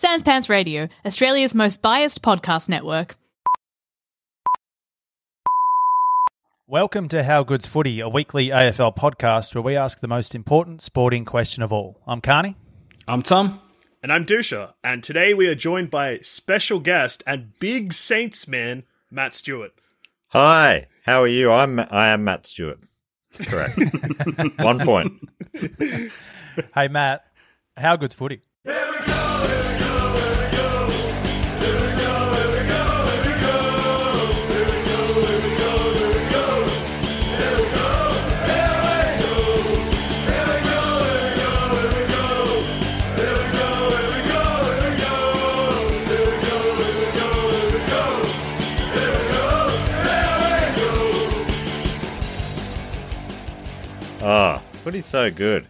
Sans Pants Radio, Australia's most biased podcast network. Welcome to How Good's Footy, a weekly AFL podcast where we ask the most important sporting question of all. I'm Carney. I'm Tom. And I'm Dusha. And today we are joined by special guest and big Saints man, Matt Stewart. Hi, how are you? I'm I am Matt Stewart. Correct. One point. Hey, Matt. How Good's Footy? Footy's so good.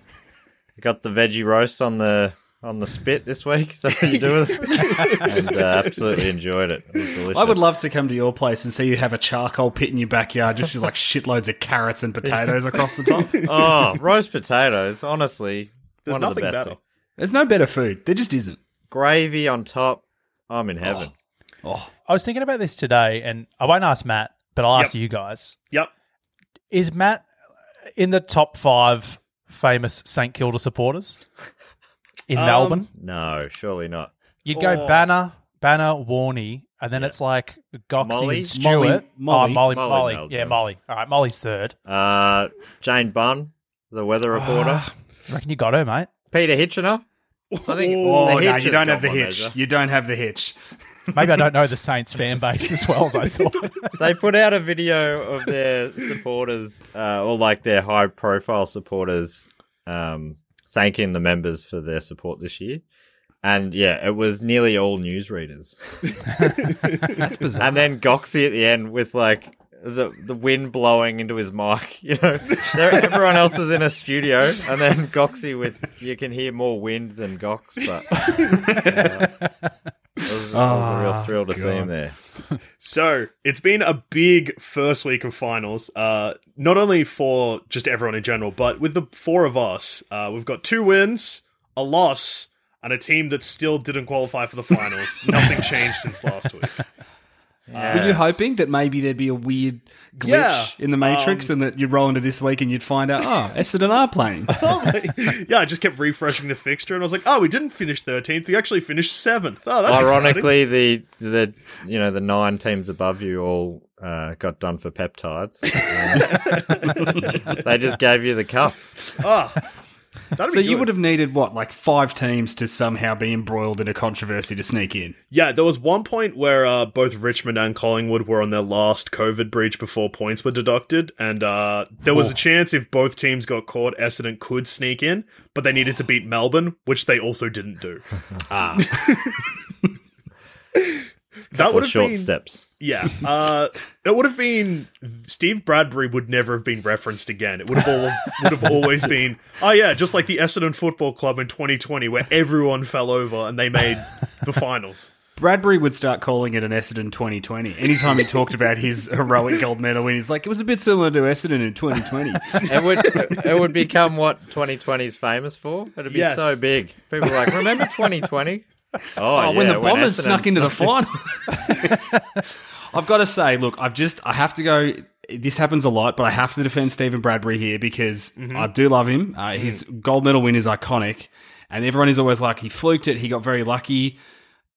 I got the veggie roast on the on the spit this week. Is that what you do with it? and uh, absolutely enjoyed it. It was delicious. I would love to come to your place and see you have a charcoal pit in your backyard just with like shitloads of carrots and potatoes across the top. Oh, roast potatoes. Honestly, There's one of the nothing best. better. There's no better food. There just isn't. Gravy on top. I'm in heaven. Oh, I was thinking about this today, and I won't ask Matt, but I'll ask Yep. you guys. Yep. Is Matt in the top five famous St Kilda supporters in Um, Melbourne? No, surely not. You'd go. Banner, Banner, Warney, and then it's like Goxie Molly? and Stewart. Molly- Oh, Molly. Molly, Molly Molly. Yeah, Molly. All right, Molly's third. Uh, Jane Bunn, the weather reporter. I reckon you got her, mate. Peter Hitchener. I think oh the no, you don't have the hitch. measure. You don't have the hitch. Maybe I don't know the Saints fan base as well as I thought. they put out a video of their supporters, uh, or like their high profile supporters, um, thanking the members for their support this year. And yeah, it was nearly all newsreaders. That's bizarre. And then Goxie at the end with like the the wind blowing into his mic. You know, there, everyone else is in a studio, and then Goxie with you can hear more wind than Gox, but uh, it, was, it was a real thrill to see him there. So it's been a big first week of finals, uh, not only for just everyone in general, but with the four of us. Uh, we've got two wins, a loss, and a team that still didn't qualify for the finals. Nothing changed since last week. Were you hoping that maybe there'd be a weird glitch Yeah, in the Matrix and that you'd roll into this week and you'd find out, oh, Essendon are playing? yeah, I just kept refreshing the fixture, and I was like, "Oh, we didn't finish thirteenth. We actually finished seventh. Oh, that's exciting. Ironically, the the you know the nine teams above you all uh, got done for peptides. They just gave you the cup. Oh, that'd so you would have needed what, like five teams to somehow be embroiled in a controversy to sneak in? Yeah, there was one point where uh, both Richmond and Collingwood were on their last COVID breach before points were deducted, and uh, there was a chance if both teams got caught, Essendon could sneak in, but they needed to beat Melbourne, which they also didn't do. Ah, that would have short been steps. yeah. Uh, it would have been Steve Bradbury would never have been referenced again. It would have all would have always been oh yeah, just like the Essendon Football Club in 2020, where everyone fell over and they made the finals. Bradbury would start calling it an Essendon 2020. Anytime he talked about his heroic gold medal win, he's like, it was a bit similar to Essendon in 2020. It would it would become what 2020 is famous for. It'd be Yes. so big. People are like, remember 2020? Oh, Oh, when yeah, the Bombers snuck into the final. I've got to say, look, I've just, I have to go. this happens a lot, but I have to defend Stephen Bradbury here because I do love him. Uh, his gold medal win is iconic, and everyone is always like, he fluked it, he got very lucky.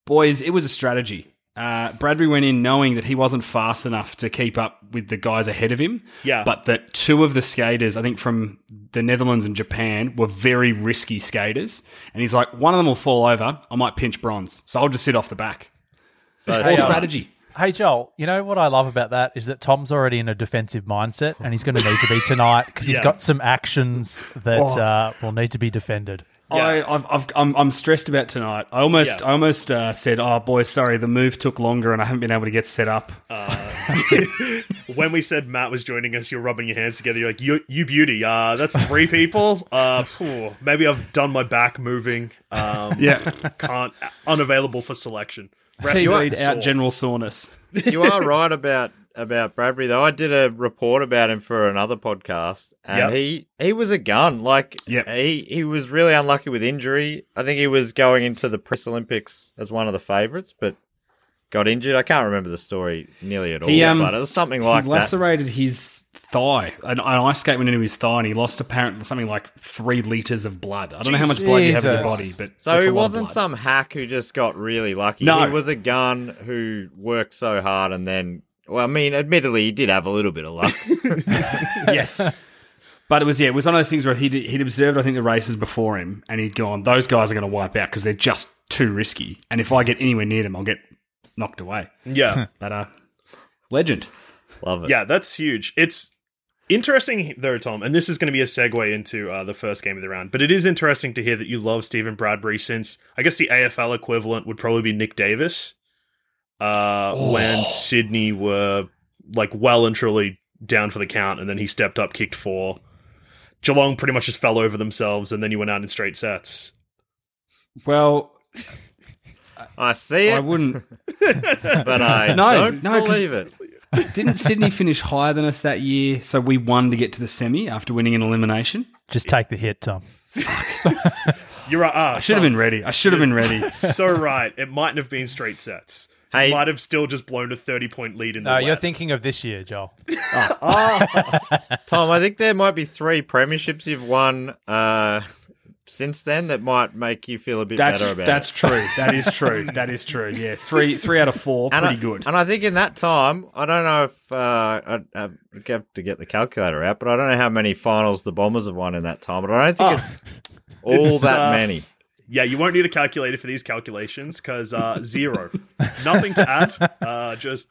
Boys, it was a strategy. Uh, Bradbury went in knowing that he wasn't fast enough to keep up with the guys ahead of him. Yeah. But that two of the skaters, I think from the Netherlands and Japan, were very risky skaters. And he's like, one of them will fall over. I might pinch bronze. So I'll just sit off the back. So, All strategy. Hey Joel, you know what I love about that is that Tom's already in a defensive mindset, and he's going to need to be tonight because he's Yeah. got some actions that Oh. uh, will need to be defended. I, I've, I've, I'm, I'm stressed about tonight. I almost, Yeah. I almost uh, said, "Oh, boy, sorry, the move took longer, and I haven't been able to get set up." when we said Matt was joining us, you're rubbing your hands together. You're like, you, you beauty. Uh, that's three people. Uh, phew, maybe I've done my back moving. Um, Yeah, can't unavailable for selection. Rest team in out sore. general soreness. you are right about about Bradbury though. I did a report about him for another podcast, and Yep. he he was a gun. Like Yep. he he was really unlucky with injury. I think he was going into the Press Olympics as one of the favourites, but got injured. I can't remember the story nearly at all, He, um, but it was something like he that. lacerated his thigh. An, an ice skate went into his thigh, and he lost apparently something like three liters of blood. I don't know how much blood you have in your body, but So he a lot of wasn't some hack who just got really lucky. No. He was a gun who worked so hard and then. Well, I mean, admittedly, he did have a little bit of luck. yes. But it was yeah, it was one of those things where he'd, he'd observed I think the races before him, and he'd gone, "Those guys are going to wipe out because they're just too risky, and if I get anywhere near them, I'll get knocked away." Yeah. But uh, legend. Love it. Yeah, that's huge. It's interesting though, Tom, and this is going to be a segue into uh, the first game of the round. But it is interesting to hear that you love Stephen Bradbury, since I guess the AFL equivalent would probably be Nick Davis, uh, when Sydney were like well and truly down for the count, and then he stepped up, kicked four. Geelong pretty much just fell over themselves, and then you went out in straight sets. Well, I see it, I wouldn't. but I No, don't no, 'cause- believe it. Didn't Sydney finish higher than us that year? So we won to get to the semi after winning an elimination. Just take the hit, Tom. You're right. Ah, I should have been ready. I should have been ready. so right. It mightn't have been straight sets. Hey- might have still just blown a thirty point lead in the. No, you're wet. thinking of this year, Joel. Tom, I think there might be three premierships you've won uh, since then that might make you feel a bit That's better about that's it. true. That is true. That is true. Yeah, three three out of four, And pretty I, good. And I think in that time, I don't know if uh, I, I have to get the calculator out, but I don't know how many finals the Bombers have won in that time. But I don't think it's all It's, that uh, many. Yeah, you won't need a calculator for these calculations because uh, zero, nothing to add. Uh, just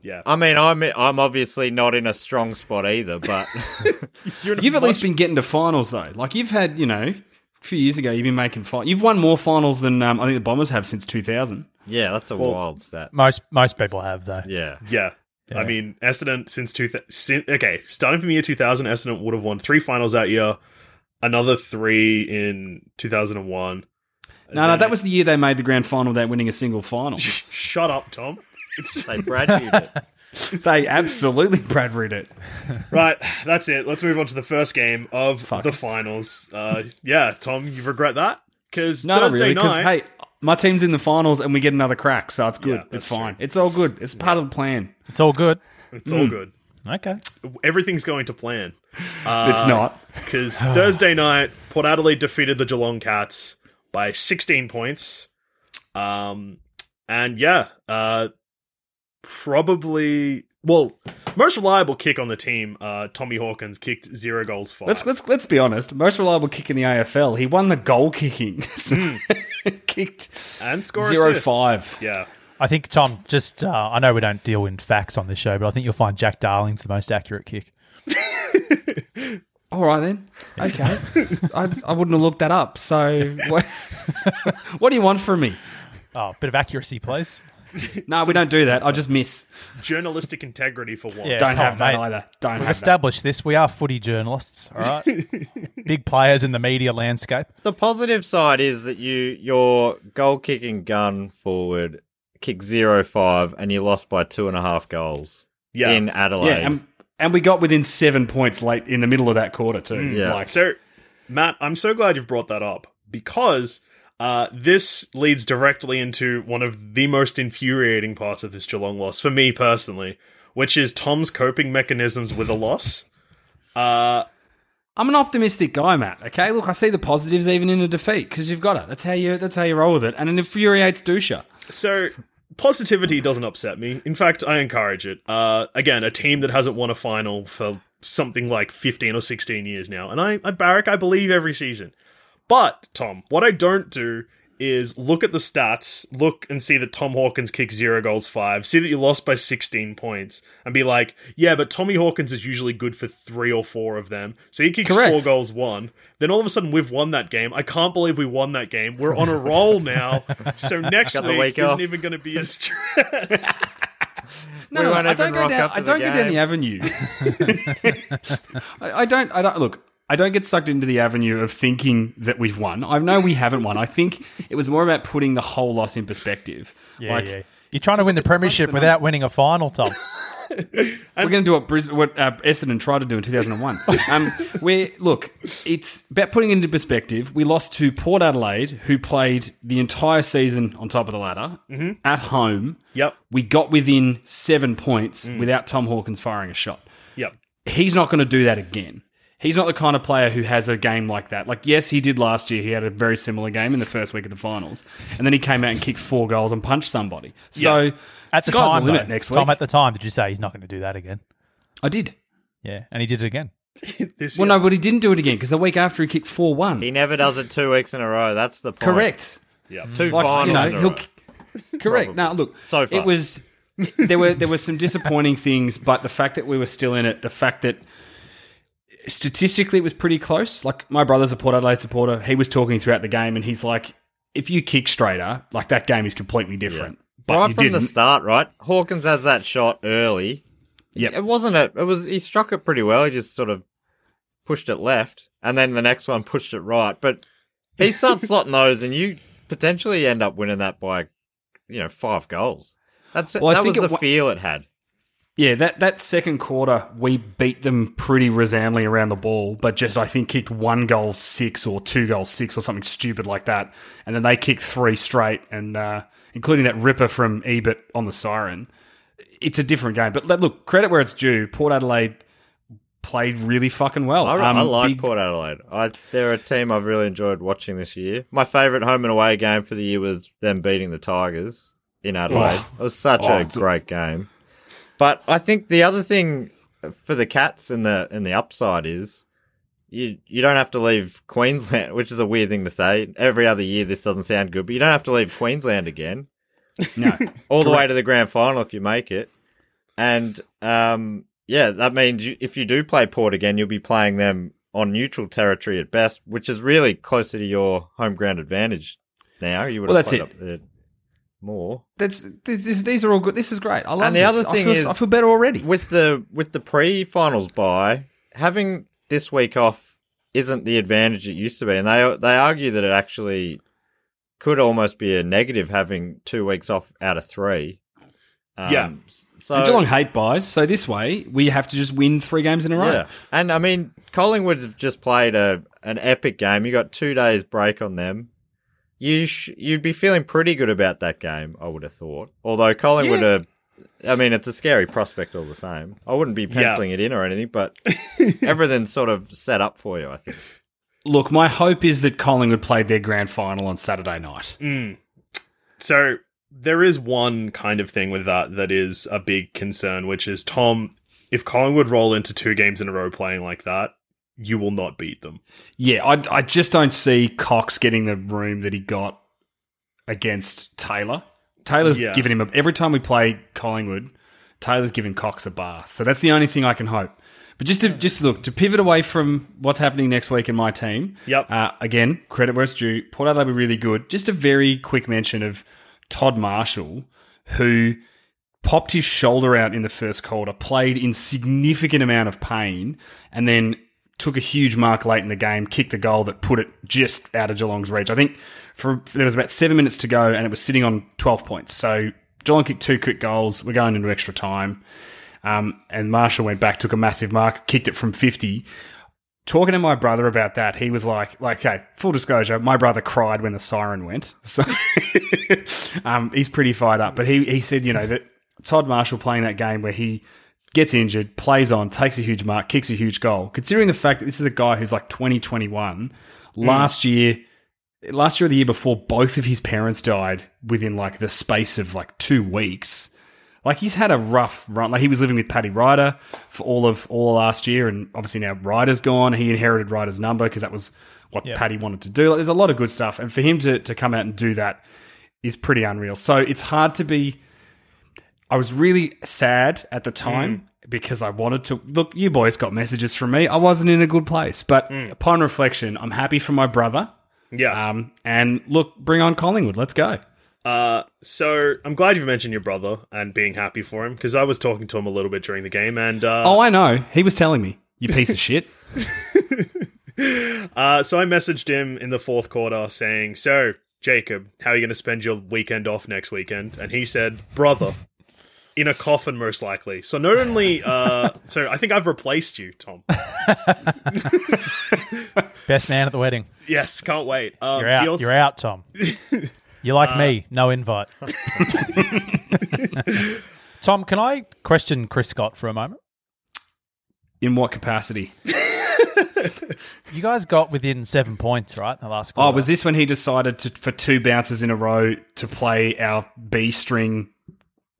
yeah, I mean, I'm I'm obviously not in a strong spot either, but You're in a You've at least been getting to finals though. Like you've had, you know, a few years ago, you've been making fin- You've won more finals than um, I think the Bombers have since 2000. yeah, that's a wild stat. Most most people have though. Yeah, Yeah. I mean, Essendon since two sin, okay, starting from the year 2000, Essendon would have won three finals that year, another three in 2001. No, no, that was the year they made the grand final without winning a single final. Shut up, Tom. It's they Bradbury'd it. they absolutely Brad read it. right. That's it. Let's move on to the first game of the finals. Uh, yeah, Tom, you regret that because No, not really, because night. hey, my team's in the finals and we get another crack, so it's good. Yeah, it's fine. It's all good. It's part of the plan. It's all good. it's all good. Okay. Everything's going to plan. it's not. because Thursday night, Port Adelaide defeated the Geelong Cats by 16 points. Um, and yeah, uh, probably well, most reliable kick on the team. Uh, Tommy Hawkins kicked zero goals for. Let's let's let's be honest. Most reliable kick in the AFL. He won the goal kicking. So kicked and score zero assists. five. Yeah, I think Tom. Just uh, I know we don't deal in facts on this show, but I think you'll find Jack Darling's the most accurate kick. All right then. Okay. I, I wouldn't have looked that up. So what, what do you want from me? Oh, a bit of accuracy, please. No, we don't do that. I just miss. journalistic integrity for once. Yeah. Don't Tom, have that mate. either. Don't We've have that. established this. We are footy journalists, all right? Big players in the media landscape. The positive side is that you your goal kicking gun forward kicked zero five and you lost by two and a half goals Yeah. in Adelaide. Yeah, and, and we got within seven points late in the middle of that quarter too. Yeah. Like, So, Matt, I'm so glad you've brought that up because uh, this leads directly into one of the most infuriating parts of this Geelong loss for me personally, which is Tom's coping mechanisms with a loss. Uh, I'm an optimistic guy, Matt. Okay, look, I see the positives even in a defeat because you've got it. That's how you. That's how you roll with it, and it infuriates Dusha. So positivity doesn't upset me. In fact, I encourage it. Uh, again, a team that hasn't won a final for something like 15 or 16 years now. And I, I barrack, I believe every season. But, Tom, what I don't do is look at the stats, look and see that Tom Hawkins kicked zero goals, five, see that you lost by 16 points, and be like, yeah, but Tommy Hawkins is usually good for three or four of them. So he kicks Correct. four goals, one. Then all of a sudden we've won that game. I can't believe we won that game. We're on a roll now. So next Got week, week isn't off. even going to be a stress. No, We no, won't I don't go down. I the don't go down the avenue. I, I don't. I don't look. I don't get sucked into the avenue of thinking that we've won. I know we haven't won. I think it was more about putting the whole loss in perspective. Yeah, like, yeah. You're trying to win the premiership the without numbers. winning a final, Tom. We're going to do what Brisbane, what uh, Essendon tried to do in 2001. um, where look, it's about putting it into perspective. We lost to Port Adelaide, who played the entire season on top of the ladder at home. Yep. We got within seven points without Tom Hawkins firing a shot. Yep. He's not going to do that again. He's not the kind of player who has a game like that. Like, yes, he did last year. He had a very similar game in the first week of the finals, and then he came out and kicked four goals and punched somebody. So At the sky's time, the limit though, next week. Tom, at the time, did you say he's not going to do that again? I did. Yeah, and he did it again. This Well, no, but he didn't do it again because the week after he kicked four one. He never does it two weeks in a row. That's the point. Correct. Yeah, Two Like finals you know, in a he'll row. correct. Now look, So far. it was there were there were some disappointing things, but the fact that we were still in it, the fact that statistically it was pretty close. Like my brother's a Port Adelaide supporter. He was talking throughout the game, and he's like, "If you kick straighter, like that game is completely different." But right from didn't. the start, right? Hawkins has that shot early. Yeah, It wasn't a. It was. He struck it pretty well. He just sort of pushed it left, and then the next one pushed it right. But he starts slotting those, and you potentially end up winning that by, you know, five goals. That's Well, I that was the wa- feel it had. Yeah, that, that second quarter, we beat them pretty resoundingly around the ball, but just, I think, kicked one goal six or two goals six or something stupid like that. And then they kicked three straight, and uh, including that ripper from Ebert on the siren. It's a different game. But look, credit where it's due. Port Adelaide played really fucking well. I, Um, I like big- Port Adelaide. I, they're a team I've really enjoyed watching this year. My favourite home and away game for the year was them beating the Tigers in Adelaide. Oh. It was such Oh, a- great game. But I think the other thing for the Cats and the and the upside is you you don't have to leave Queensland, which is a weird thing to say. Every other year this doesn't sound good, but you don't have to leave Queensland again No. all the way to the grand final if you make it. And um, yeah, that means you, if you do play Port again, you'll be playing them on neutral territory at best, which is really closer to your home ground advantage. Now you would Well, have that's played it. Up there more. That's, this, this, these are all good. This is great. I love And the this. other I thing feel, is I feel better already. with the with the pre-finals bye, having this week off isn't the advantage it used to be, and they they argue that it actually could almost be a negative having two weeks off out of three. Um, Yeah. So and Geelong hate byes, so this way we have to just win three games in a row. Yeah, and I mean Collingwood have just played a an epic game. You got two days break on them. You sh- you'd be feeling pretty good about that game, I would have thought. Although Collingwood are, I mean, it's a scary prospect all the same. I wouldn't be penciling it in or anything, but everything's sort of set up for you. I think. Look, my hope is that Collingwood played their grand final on Saturday night. Mm. So there is one kind of thing with that that is a big concern, which is Tom. If Collingwood roll into two games in a row playing like that, you will not beat them. Yeah, I, I just don't see Cox getting the room that he got against Taylor. Taylor's Yeah. given him a, every time we play Collingwood. Taylor's giving Cox a bath, so that's the only thing I can hope. But just to just look to pivot away from what's happening next week in my team. Yep. Uh, again, credit where it's due. Port Adelaide were really good. Just a very quick mention of Todd Marshall, who popped his shoulder out in the first quarter, played in significant amount of pain, and then took a huge mark late in the game, kicked the goal that put it just out of Geelong's reach. I think for there was about seven minutes to go, and it was sitting on twelve points. So Geelong kicked two quick goals. We're going into extra time, um, and Marshall went back, took a massive mark, kicked it from fifty. Talking to my brother about that, he was like, "Like, okay, full disclosure, my brother cried when the siren went, so um, he's pretty fired up." But he he said, you know, that Todd Marshall playing that game where he gets injured, plays on, takes a huge mark, kicks a huge goal. Considering the fact that this is a guy who's like 2021, mm. last year, last year or the year before, both of his parents died within like the space of like two weeks. Like he's had a rough run. Like he was living with Paddy Ryder for all of all of last year, and obviously now Ryder's gone. He inherited Ryder's number because that was what Paddy wanted to do. Like, there's a lot of good stuff, and for him to to come out and do that is pretty unreal. So it's hard to be. I was really sad at the time because I wanted to look. You boys got messages from me. I wasn't in a good place, but upon reflection, I'm happy for my brother. Yeah. Um, and look, bring on Collingwood. Let's go. Uh, so I'm glad you mentioned your brother and being happy for him because I was talking to him a little bit during the game, and uh, Oh, I know. He was telling me. You piece of shit. uh, so I messaged him in the fourth quarter saying, "So Jacob, how are you going to spend your weekend off next weekend?" And he said, "Brother." In a coffin, most likely. So not only, uh, so I think I've replaced you, Tom. Best man at the wedding. Yes, can't wait. Um, You're out. also- You're out, Tom. You like me? No invite. Tom, can I question Chris Scott for a moment? In what capacity? You guys got within seven points, right? In the last Oh, was this when he decided to for two bounces in a row to play our B string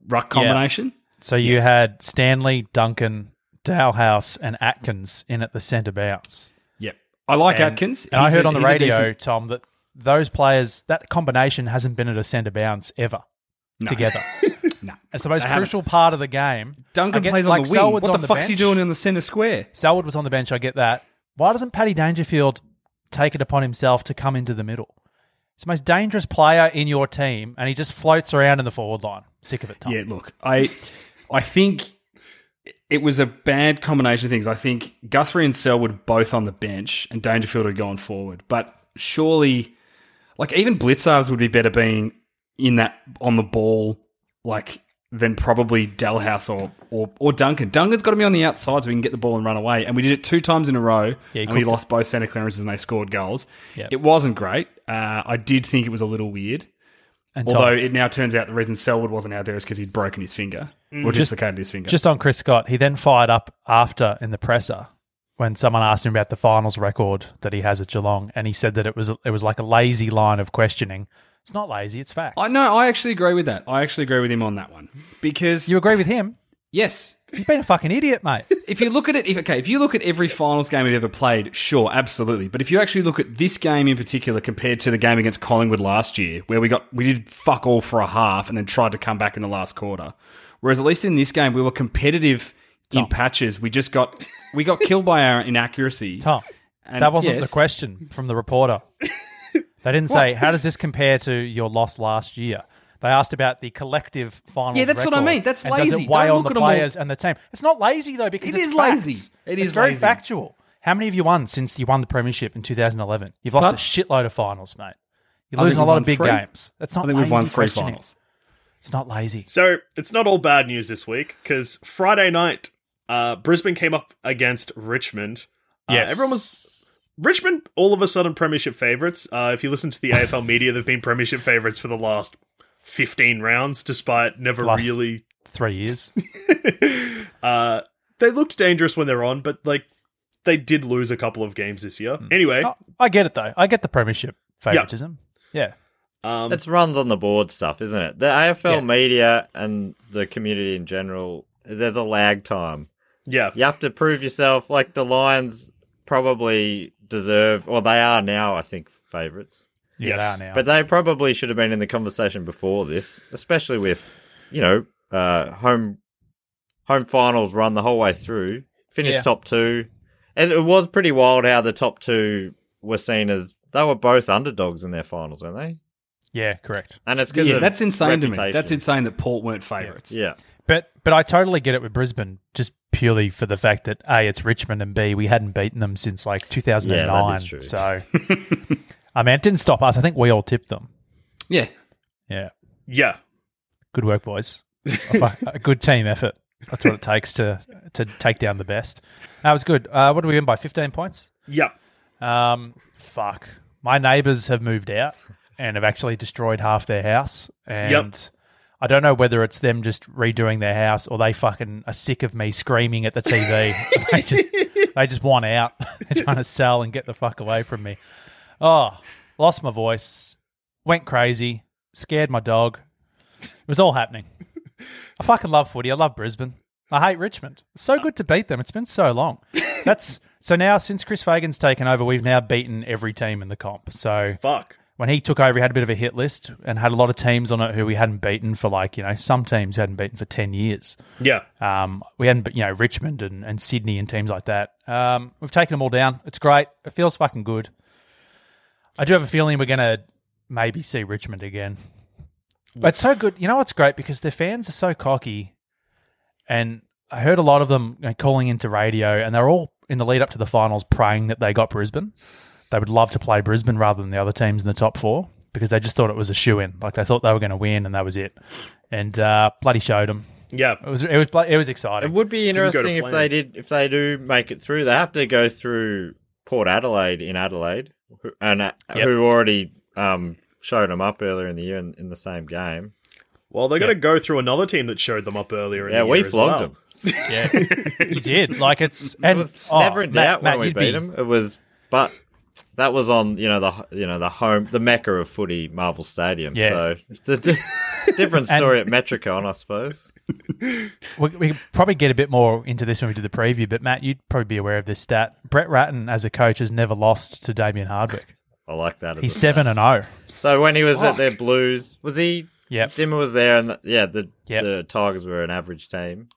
ruck combination? So you had Stanley, Duncan, Dalhouse, and Atkins in at the centre bounce. Yep. I like And- Atkins. And I He's heard a- on the he's a radio, decent- Tom, that those players, that combination hasn't been at a centre bounce ever No. together. No. It's the most They haven't. crucial part of the game. Duncan plays on like, the wing. Selwood's what on the, fuck's he bench. doing in the centre square? Selwood was on the bench. I get that. Why doesn't Paddy Dangerfield take it upon himself to come into the middle? He's the most dangerous player in your team, and he just floats around in the forward line. Sick of it, Tom. Yeah, look, I I think it was a bad combination of things. I think Guthrie and Selwood both on the bench and Dangerfield had gone forward. But surely like even Blicavs would be better being in that on the ball like than probably Dalhouse or, or or Duncan. Duncan's got to be on the outside so we can get the ball and run away. And we did it two times in a row, he and we cooked it. lost both centre clearances and they scored goals. Yep. It wasn't great. Uh, I did think it was a little weird. And Although Thomas, it now turns out the reason Selwood wasn't out there is because he'd broken his finger or just, dislocated his finger. just on Chris Scott, he then fired up after in the presser when someone asked him about the finals record that he has at Geelong, and he said that it was it was like a lazy line of questioning. It's not lazy; it's facts. I know. I actually agree with that. I actually agree with him on that one because You agree with him? yes, He's been a fucking idiot, mate. if you look at it, if okay, if you look at every finals game we've ever played, sure, absolutely. But if you actually look at this game in particular compared to the game against Collingwood last year, where we got we did fuck all for a half and then tried to come back in the last quarter, whereas at least in this game we were competitive in patches. We just got we got killed by our inaccuracy. Tom, And that wasn't yes. the question from the reporter. they didn't say, "How does this compare to your loss last year?" They asked about the collective finals. Yeah, that's what I mean. That's and Does lazy. it weigh Don't on look the at 'em all- players and the team? It's not lazy though because It it's is lazy. facts. It it's is very lazy. factual. How many have you won since you won the premiership in 2011? You've lost But- a shitload of finals, mate. You're losing a lot of big three. games. That's not. I think we've won three finals. It's not lazy. So it's not all bad news this week because Friday night, uh, Brisbane came up against Richmond. Uh, Yes. everyone was Richmond. All of a sudden, Premiership favorites. Uh, if you listen to the AFL media, they've been Premiership favorites for the last fifteen rounds, despite never Last- really. Three years. Uh, they looked dangerous when they're on, but like they did lose a couple of games this year. Anyway, Oh, I get it though. I get the premiership favoritism. Yeah. um, It's runs on the board stuff, isn't it? The AFL Yeah. media and the community in general, there's a lag time. yeah, You have to prove yourself. Like the Lions probably deserve, or they are now, I think, favourites. Yeah, Yes. they are now. But they probably should have been in the conversation before this, especially with, you know, uh, home home finals run the whole way through. Finished Yeah. top two. And it was pretty wild how the top two were seen as they were both underdogs in their finals, weren't they? yeah, correct. And it's because Yeah, that's insane to me. That's insane that Port weren't favourites. Yeah. But but I totally get it with Brisbane, just purely for the fact that a it's Richmond and b we hadn't beaten them since like 2009. Yeah, that is true. So I mean, it didn't stop us. I think we all tipped them. Yeah. Yeah, yeah. good work, boys. a, good team effort. That's what it takes to to take down the best. That was good. Uh, what do we win by 15 points? Yeah. Um, fuck. My neighbours have moved out and have actually destroyed half their house. And I don't know whether it's them just redoing their house or they fucking are sick of me screaming at the TV. they just they just want out. They're trying to sell and get the fuck away from me. Oh, lost my voice, went crazy, scared my dog. It was all happening. I fucking love footy. I love Brisbane. I hate Richmond. It's so good to beat them. It's been so long. That's so now since Chris Fagan's taken over, we've now beaten every team in the comp. So Fuck. when he took over, he had a bit of a hit list and had a lot of teams on it who we hadn't beaten for like you know some teams who hadn't beaten for ten years. Yeah. Um, we hadn't, you know, Richmond and, and Sydney and teams like that. Um, we've taken them all down. It's great. It feels fucking good. I do have a feeling we're going to maybe see Richmond again. But it's so good. You know what's great? Because their fans are so cocky. And I heard a lot of them calling into radio, and they're all in the lead up to the finals praying that they got Brisbane. They would love to play Brisbane rather than the other teams in the top four because they just thought it was a shoe in. Like they thought they were going to win, and that was it. And uh, bloody showed them. Yeah. It was it was it was exciting. It would be Didn't go to interesting if they did if they do make it through. They have to go through Port Adelaide in Adelaide, who- and uh, Yep. who already um, showed them up earlier in the year in, in the same game. Well, they're going to go through another team that showed them up earlier in Yeah, the we year as flogged well. them. Yeah, you did. Like it's It and was oh, never in doubt Matt, when we beat be- them. It was, but that was on you know the you know the home the mecca of footy, Marvel Stadium. Yeah. So it's a di- different story at Metricon, I suppose. We, we could probably get a bit more into this when we do the preview, but Matt, you'd probably be aware of this stat. Brett Ratten, as a coach, has never lost to Damien Hardwick. I like that. He's seven and zero. So when he was at their Blues, was he? Yep. Dimmer was there, and the, yeah, the Yep. the Tigers were an average team.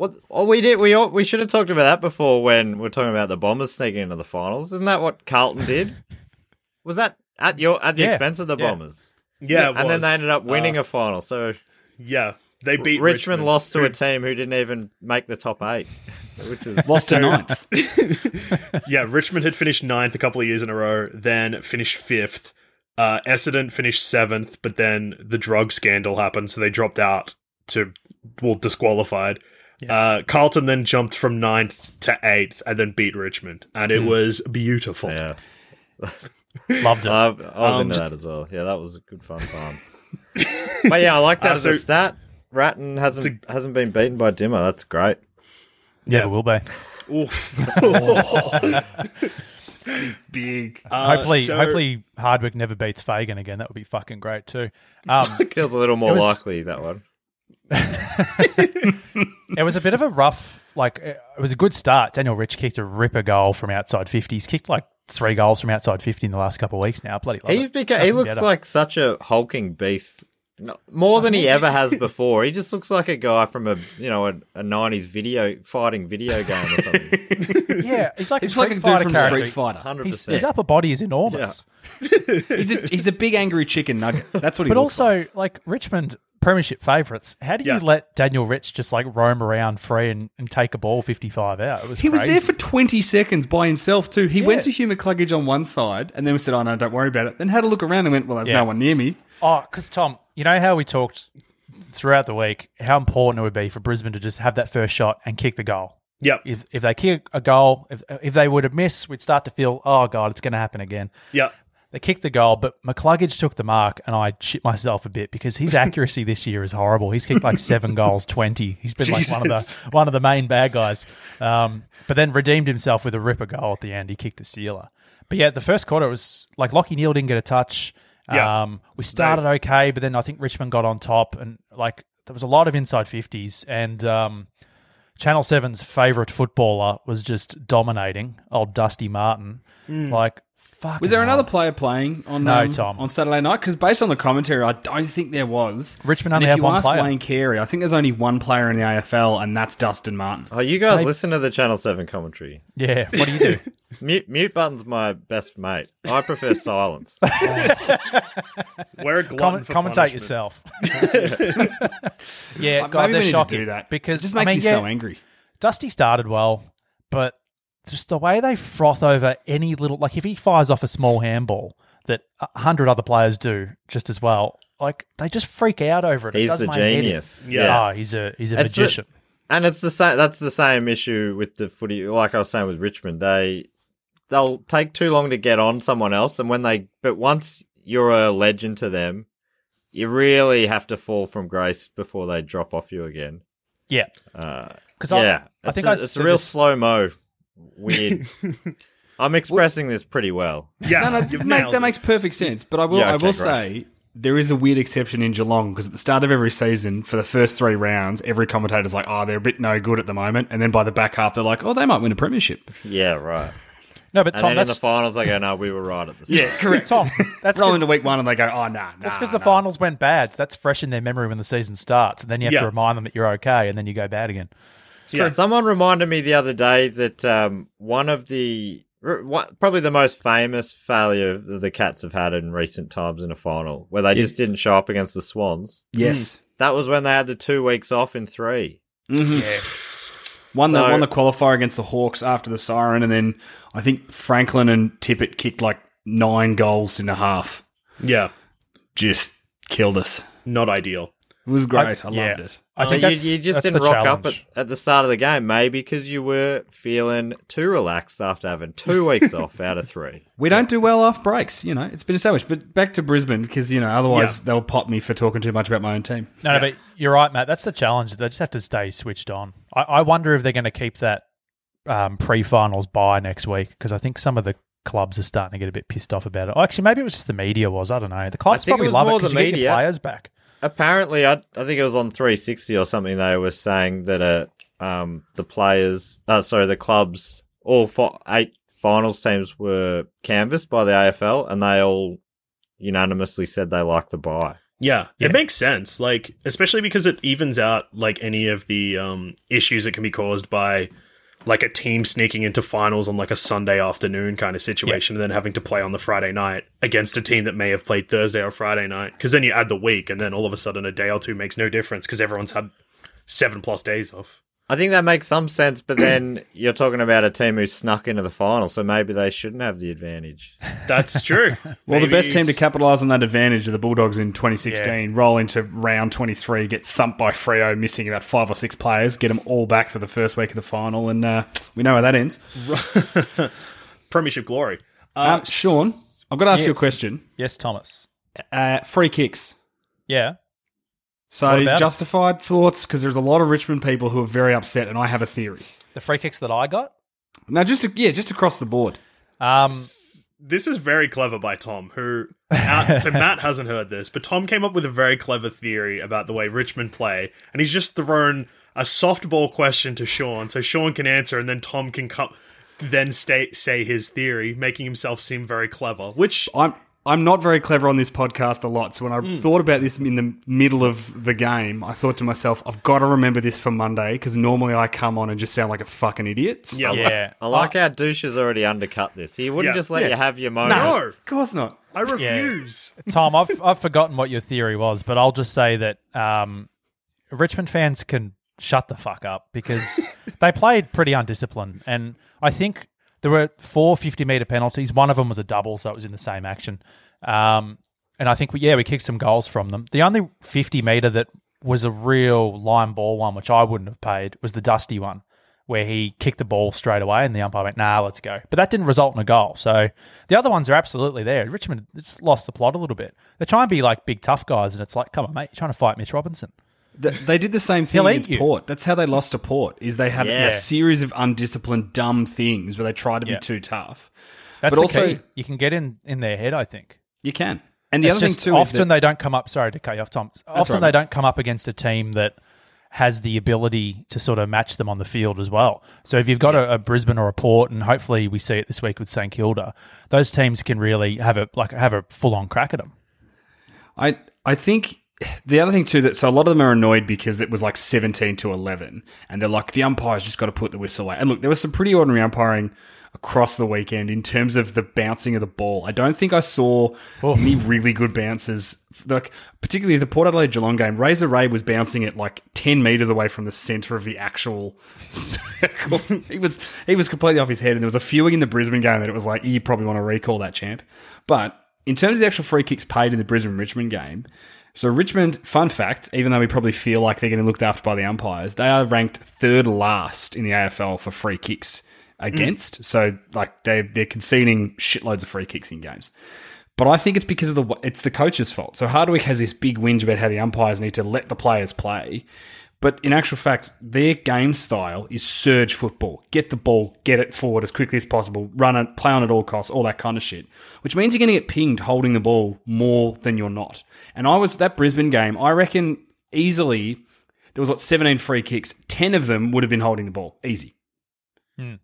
What? Oh, we did. We all, we should have talked about that before when we are talking about the Bombers sneaking into the finals. Isn't that what Carlton did? was that at your at the Yeah. expense of the Yeah. Bombers? Yeah, it and then they ended up winning Uh, a final. So Yeah, they beat Richmond, Richmond lost to a team who didn't even make the top eight, which is Lost to ninth. Yeah, Richmond had finished ninth a couple of years in a row, then finished fifth. Uh, Essendon finished seventh, but then the drug scandal happened, so they dropped out to, well, disqualified. Uh, Carlton then jumped from ninth to eighth and then beat Richmond, and it was beautiful. yeah. Loved it. I, I was Um, into that as well. Yeah, that was a good fun time. but yeah, I like that Uh, as a so- stat. Ratten hasn't hasn't been beaten by Dimmer. That's great. Never will be. Oof. Big. Uh, hopefully, so- hopefully Hardwick never beats Fagan again. That would be fucking great too. Um, Feels a little more was- likely that one. it was a bit of a rough, like uh, it was a good start. Daniel Rich kicked a ripper goal from outside fifty. He's kicked like three goals from outside fifty in the last couple of weeks now. Bloody love He's it. become, he looks better. like such a hulking beast, No- more than he ever has before. He just looks like a guy from a you know a, a '90s video fighting video game or something. yeah, he's like It's a like a Street dude Fighter from character. Street Fighter. Hundred His, his upper body is enormous. He's a, he's a big angry chicken nugget. That's what he But looks also, like Richmond Premiership favourites, how do you Yeah. let Daniel Rich just like roam around free and, and take a ball 55 out? It was He was crazy. there for 20 seconds by himself, too. He Yeah. went to Hugh McCluggage on one side and then we said, oh, no, don't worry about it. Then had a look around and went, well, there's Yeah. no one near me. Oh, because Tom, you know how we talked throughout the week how important it would be for Brisbane to just have that first shot and kick the goal. Yep. If if they kick a goal, if if they were to miss, we'd start to feel, oh god, it's going to happen again. Yep. They kicked the goal, but McCluggage took the mark, and I shit myself a bit because his accuracy this year is horrible. He's kicked like seven goals, twenty. He's been like one of the one of the main bad guys. Um, but then redeemed himself with a ripper goal at the end. He kicked the sealer. But yeah, the first quarter it was like Lachie Neale didn't get a touch. Yeah. Um, we started okay, but then I think Richmond got on top, and like there was a lot of inside fifties, and um, Channel 7's favourite footballer was just dominating, old Dusty Martin. Like, fuck. Was there another player playing on No, um, Tom. on Saturday night? Because based on the commentary, I don't think there was. Richmond and only if had you one ask player. Wayne Carey, I think there's only one player in the AFL, and that's Dustin Martin. Oh, you guys They- listen to the Channel Seven commentary. Yeah, what do you do? Mute, mute button's my best mate. I prefer silence. We're a glutton Comment, for commentate punishment. yourself. yeah, God, Maybe they're we need shocking to do that because it just I makes mean, me yeah, so angry. Dusty started well, but just the way they froth over any little like if he fires off a small handball that a hundred other players do just as well, like they just freak out over it. It He's does the my head in. genius. Yeah. Oh, he's a he's a It's the- magician. And it's the same. That's the same issue with the footy. Like I was saying with Richmond, they they'll take too long to get on someone else, and when they but once you're a legend to them, you really have to fall from grace before they drop off you again. Yeah, Uh, because I, yeah, I it's think a, I it's a real slow mo. Weird. I'm expressing this pretty well. Yeah, No, no, you've make, that it. makes perfect sense. But I will, Yeah, I will great. say there is a weird exception in Geelong because at the start of every season, for the first three rounds, every commentator's like, "Oh, they're a bit no good at the moment," and then by the back half, they're like, "Oh, they might win a premiership." Yeah, right. No, but And Tom, then in the finals, they go, "No, we were right at the start." Yeah, correct. Tom. That's Roll into week one, and they go, "Oh, nah, that's nah, because the nah." finals went bad. So that's fresh in their memory when the season starts, and then you have Yeah. to remind them that you're okay, and then you go bad again. Yeah. Someone reminded me the other day that um, one of the probably the most famous failure that the Cats have had in recent times in a final, where they just didn't show up against the Swans. Yes. That was when they had the two weeks off in three. Mhm. Won the So- won the qualifier against the Hawks after the siren, and then I think Franklin and Tippett kicked like nine goals in a half. Yeah, Just killed us. not ideal. It was great. I, yeah. loved it. I So think you, you just didn't the rock up at, at the start of the game, maybe because you were feeling too relaxed after having two weeks off out of three. We don't do well off breaks, you know. It's been established. But back to Brisbane because you know otherwise Yeah. they'll pop me for talking too much about my own team. No, no, but you're right, Matt. That's the challenge. They just have to stay switched on. I, I wonder if they're going to keep that um, pre-finals bye next week because I think some of the clubs are starting to get a bit pissed off about it. Oh, actually, maybe it was just the media. Was I don't know. The clubs think it probably was love it because the you get your media. players back. Apparently, I, I think it was on 360 or something. They were saying that uh, um, the players, uh, sorry, the clubs, all fi- eight finals teams were canvassed by the AFL, and they all unanimously said they liked the bye. Yeah, Yeah. it makes sense. Like, especially because it evens out like any of the um, issues that can be caused by like a team sneaking into finals on like a Sunday afternoon kind of situation, and then having to play on the Friday night against a team that may have played Thursday or Friday night. Because then you add the week, and then all of a sudden a day or two makes no difference because everyone's had seven plus days off. I think that makes some sense, but then you're talking about a team who snuck into the final, so maybe they shouldn't have the advantage. That's true. Well, the best team to capitalise on that advantage are the Bulldogs in 2016. Roll into round 23, get thumped by Freo, missing about five or six players, get them all back for the first week of the final, and uh, we know how that ends. Premiership glory. Um, Sean, I've got to ask you a question. Yes, Thomas. Uh, free kicks. Yeah. So What about it? justified thoughts because there's a lot of Richmond people who are very upset, and I have a theory. The free kicks that I got. Now, just yeah, just across the board. Um, This is very clever by Tom, who. Out, so Matt hasn't heard this, but Tom came up with a very clever theory about the way Richmond play, and he's just thrown a softball question to Sean, so Sean can answer, and then Tom can come, then stay, say his theory, making himself seem very clever. Which I'm I'm not very clever on this podcast a lot, so when I Hmm. thought about this in the middle of the game, I thought to myself, I've got to remember this for Monday because normally I come on and just sound like a fucking idiot. So- yeah, yeah. I like how Douche has already undercut this. He wouldn't Yeah. just let Yeah. you have your moment. no, of course not. I refuse. Tom, I've I've forgotten what your theory was, but I'll just say that um, Richmond fans can shut the fuck up because they played pretty undisciplined, and I think there were four 50 meter penalties. One of them was a double, so it was in the same action. Um, and I think we, yeah, we kicked some goals from them. The only 50 meter that was a real line ball one, which I wouldn't have paid, was the Dusty one. Where he kicked the ball straight away and the umpire went, nah, let's go. But that didn't result in a goal. So the other ones are absolutely there. Richmond just lost the plot a little bit. They're trying to be like big tough guys, and it's like, come on, mate, you're trying to fight Mitch Robinson. Th- They did the same thing He'll eat against you. Port. That's how they lost to Port. Is they had Yeah. a series of undisciplined, dumb things where they tried to Yeah. be too tough. That's But the also- key. You can get in in their head, I think. You can. And the It's other just thing too often is that, they don't come up. Sorry to cut you off, Tom. Often right, they mate. don't come up against a team that has the ability to sort of match them on the field as well. So if you've got a, a Brisbane or a Port, and hopefully we see it this week with St Kilda, those teams can really have a like have a full on crack at them. I I think the other thing too that so a lot of them are annoyed because it was like seventeen to eleven, and they're like the umpires just got to put the whistle away. And look, there was some pretty ordinary umpiring across the weekend in terms of the bouncing of the ball. I don't think I saw oh. any really good bounces. Like particularly the Port Adelaide Geelong game, Razor Ray was bouncing it like ten meters away from the center of the actual circle. he was he was completely off his head, and there was a few in the Brisbane game that it was like you probably want to recall that champ, but. In terms of the actual free kicks paid in the Brisbane Richmond game, so Richmond, fun fact, even though we probably feel like they're getting looked after by the umpires, they are ranked third last in the AFL for free kicks against. Mm. So like they they're conceding shitloads of free kicks in games. But I think it's because of the it's the coach's fault. So Hardwick has this big whinge about how the umpires need to let the players play. But in actual fact, their game style is surge football. Get the ball, get it forward as quickly as possible, run it, play on at all costs, all that kind of shit. Which means you're going to get pinged holding the ball more than you're not. And I was that Brisbane game, I reckon easily there was what 17 free kicks, 10 of them would have been holding the ball. Easy. So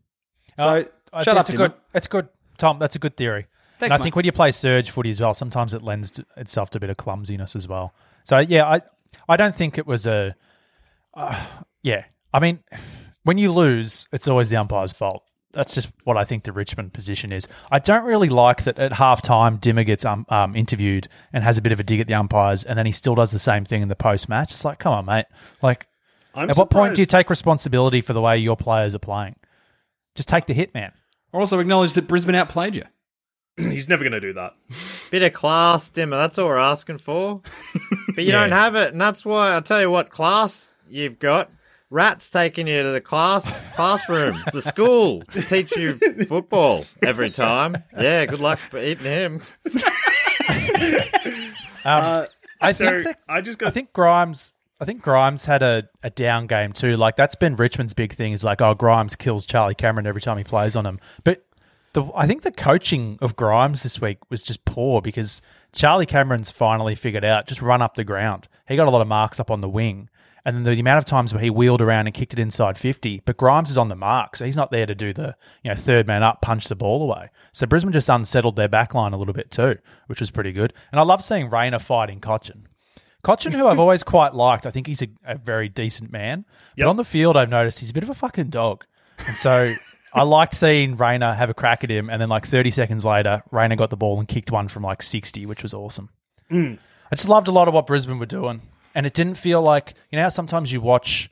Uh, I shut think up, it's a good. A good, Tom. That's a good theory. and I mate. think when you play surge footy as well, sometimes it lends itself to a bit of clumsiness as well. So yeah, I I don't think it was a. Uh, yeah, I mean, when you lose, it's always the umpire's fault. That's just what I think the Richmond position is. I don't really like that at half time, Dimmer gets um, um, interviewed and has a bit of a dig at the umpires, and then he still does the same thing in the post match. It's like, come on, mate. Like, I'm at what point do you take responsibility for the way your players are playing? Just take the hit, man. I also acknowledge that Brisbane outplayed you. He's never going to do that. Bit of class, Dimmer. That's all we're asking for. But you don't have it, and that's why I tell you what class you've got. Rats taking you to the class classroom, the school, to teach you football every time. Yeah, good luck eating him. Um, I so think that- I just got. I think Grimes. I think Grimes had a, a down game too. Like that's been Richmond's big thing. Is like, oh, Grimes kills Charlie Cameron every time he plays on him. But the I think the coaching of Grimes this week was just poor because Charlie Cameron's finally figured out just run up the ground. He got a lot of marks up on the wing, and then the, amount of times where he wheeled around and kicked it inside fifty. But Grimes is on the mark, so he's not there to do the you know third man up, punch the ball away. So Brisbane just unsettled their back line a little bit too, which was pretty good. And I love seeing Rayner fighting Cotchin. Cotchin, who I've always quite liked, I think he's a, a very decent man. But on the field, I've noticed he's a bit of a fucking dog. And so I liked seeing Rayner have a crack at him, and then like 30 seconds later, Rayner got the ball and kicked one from like 60, which was awesome. Hmm. I just loved a lot of what Brisbane were doing. And it didn't feel like, you know, how sometimes you watch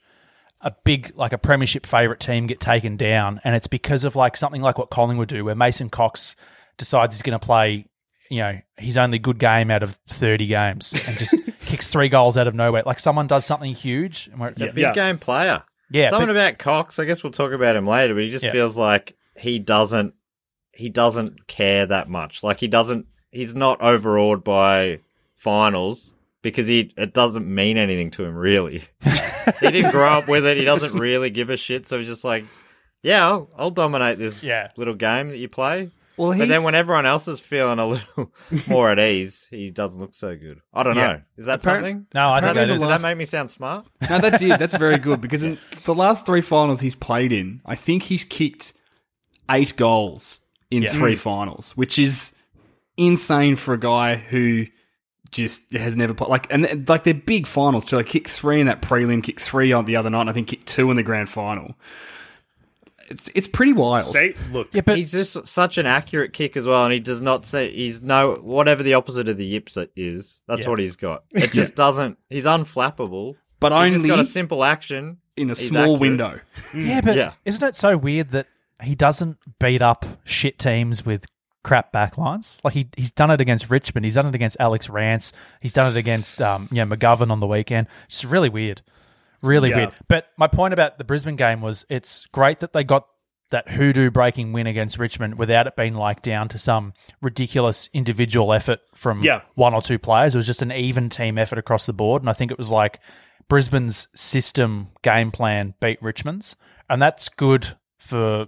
a big, like a premiership favourite team get taken down, and it's because of like something like what Collingwood do, where Mason Cox decides he's going to play, you know, his only good game out of 30 games and just kicks three goals out of nowhere. Like someone does something huge. And where it's, A yeah, big Yeah. game player. yeah, Something but- about Cox. I guess we'll talk about him later, but he just Yeah. feels like he doesn't. He doesn't care that much. Like he doesn't. He's not overawed by finals because he it doesn't mean anything to him really. he didn't grow up with it. He doesn't really give a shit. So he's just like, yeah, I'll, I'll dominate this Yeah. little game that you play. Well, But then when everyone else is feeling a little more at ease, he doesn't look so good. I don't Yeah. know. Is that Appar- something? No, I think Apparently that the is. Does last- that make me sound smart? No, that did. That's very good because in the last three finals he's played in, I think he's kicked eight goals in Yeah. three mm. finals, which is insane for a guy who just has never played. Like, and like they're big finals too. Like, kick three in that prelim, kick three on the other night, and I think kick two in the grand final. It's it's pretty wild. Say, look, Yeah, but he's just such an accurate kick as well, and he does not say he's no whatever the opposite of the yips it is. That's Yeah. what he's got. It just doesn't. He's unflappable. but He's only just got a simple action. in a small accurate. window. Yeah, but Yeah. isn't it so weird that he doesn't beat up shit teams with crap backlines? Like he he's done it against Richmond, he's done it against Alex Rance, he's done it against um you know McGovern on the weekend. It's really weird, really Yeah. weird. But my point about the Brisbane game was it's great that they got that hoodoo breaking win against Richmond without it being like down to some ridiculous individual effort from Yeah. one or two players. It was just an even team effort across the board, and I think it was like Brisbane's system game plan beat Richmond's, and that's good for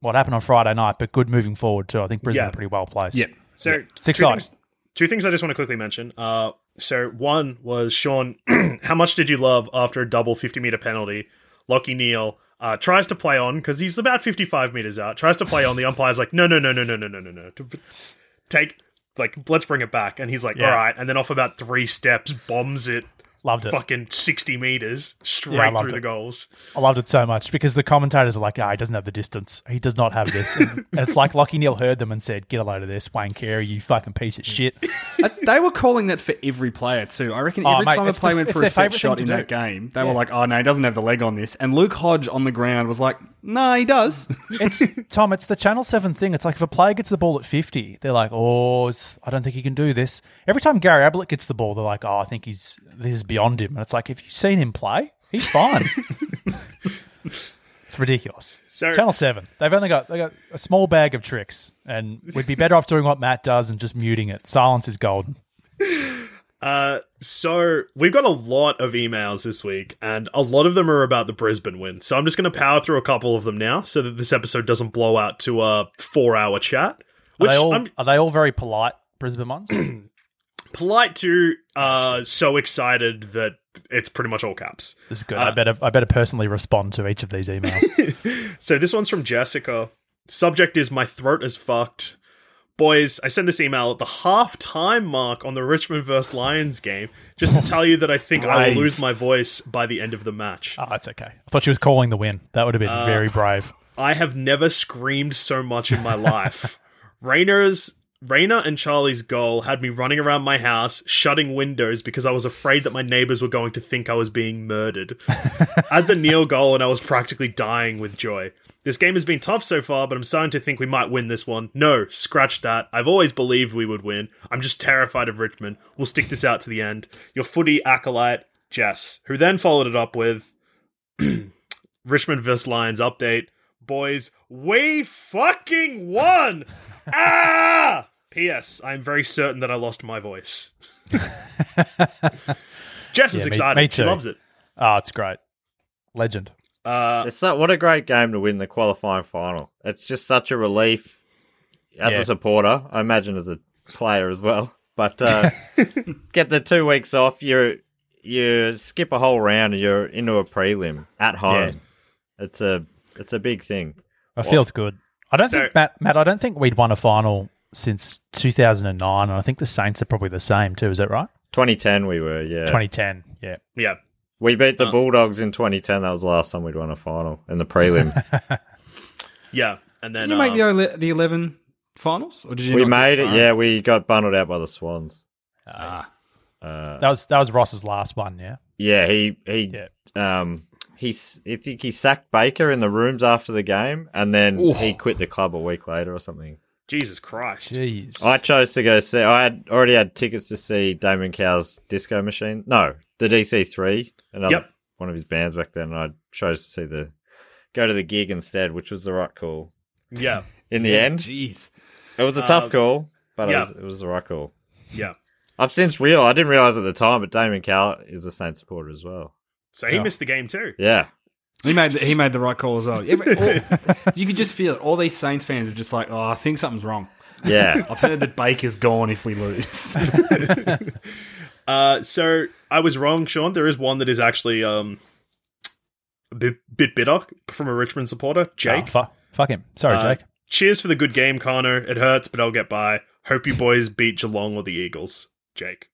what happened on Friday night, but good moving forward too. I think Brisbane Yeah. are pretty well placed. Yeah. So It's two exciting. Things, two things I just want to quickly mention. Uh, so one was Sean. how much did you love after a double fifty meter penalty? Lachie Neale uh, tries to play on because he's about fifty five meters out. Tries to play on. The umpire's like, no, no, no, no, no, no, no, no, no. Take like let's bring it back. And he's like, Yeah. all right. And then off about three steps, bombs it. Loved it. Fucking sixty meters straight Yeah, I loved through the goals. I loved it so much because the commentators are like, ah, he doesn't have the distance. He does not have this. And it's like Lachie Neale heard them and said, get a load of this, Wayne Carey, you fucking piece of shit. Uh, they were calling that for every player too. I reckon Oh, every mate, time a player the- went for a set shot in to that game, they Yeah. were like, "Oh no, he doesn't have the leg on this." And Luke Hodge on the ground was like, "No, he does." It's Tom. It's the Channel Seven thing. It's like if a player gets the ball at fifty, they're like, "Oh, I don't think he can do this." Every time Gary Ablett gets the ball, they're like, "Oh, I think he's this is beyond him." And it's like, if you've seen him play, he's fine. it's It's ridiculous. So- Channel Seven, they've only got they got a small bag of tricks, and we'd be better off doing what Matt does and just muting it. Silence is golden. Uh, so we've got a lot of emails this week, and a lot of them are about the Brisbane win. So I'm just going to power through a couple of them now, so that this episode doesn't blow out to a four-hour chat. Are they all I'm are they all very polite Brisbane ones? polite to. Uh, so excited that it's pretty much all caps. This is good. Uh, I better I better personally respond to each of these emails. So this one's from Jessica. Subject is my throat is fucked. Boys, I sent this email at the half time mark on the Richmond vs Lions game just to tell you that I think I will lose my voice by the end of the match. oh, that's okay. I thought she was calling the win. That would have been Uh, very brave. I have never screamed so much in my life. Rayner's Rayner and Charlie's goal had me running around my house, shutting windows because I was afraid that my neighbors were going to think I was being murdered. Add the Neale goal and I was practically dying with joy. This game has been tough so far, but I'm starting to think we might win this one. No, scratch that. I've always believed we would win. I'm just terrified of Richmond. We'll stick this out to the end. Your footy acolyte, Jess, who then followed it up with Richmond vs Lions update. Boys, we fucking won! ah! P.S. I'm very certain that I lost my voice. Jess Yeah, is excited. me She too. loves it. Oh, it's great. Legend. Uh, It's so, what a great game to win the qualifying final. It's just such a relief as Yeah. a supporter. I imagine as a player as well. But uh, get the two weeks off. You you skip a whole round and you're into a prelim at home. It's a it's a big thing. It feels good. I don't So- think Matt, Matt. I don't think we'd won a final since 2009, and I think the Saints are probably the same too. Is that right? 2010 we were yeah. 2010. Yeah. yeah. We beat the Uh. Bulldogs in 2010. That was the last time we'd won a final in the prelim. Yeah. And then Did you make uh, the ele- the eleven finals, or did you? we not made it. Yeah, we got bundled out by the Swans. Ah. Uh, That was that was Ross's last one. Yeah. Yeah, he he Yeah. um he's I think he sacked Baker in the rooms after the game, and then Oof. he quit the club a week later or something. Jesus Christ. Jeez. I chose to go see. I had already had tickets to see Damon Cow's Disco Machine. No, the DC three, another Yep. one of his bands back then. And I chose to see the go to the gig instead, which was the right call. Yeah. In the end, Jeez. it was a tough Uh, call, but yeah. it, was, it was the right call. Yeah. I've since real. I didn't realize at the time, but Damon Cow is a Saints supporter as well. So he Yeah. missed the game too. Yeah, He made the, he made the right call as well. Every- all- you could just feel it. All these Saints fans are just like, oh, I think something's wrong. yeah. I've heard that Baker's gone if we lose. Uh, so I was wrong, Sean. There is one that is actually um a bit, bit bitter from a Richmond supporter, Jake. Oh, fu- fuck him. Sorry, Uh, Jake. Cheers for the good game, Connor. It hurts, but I'll get by. Hope you boys beat Geelong or the Eagles. Jake.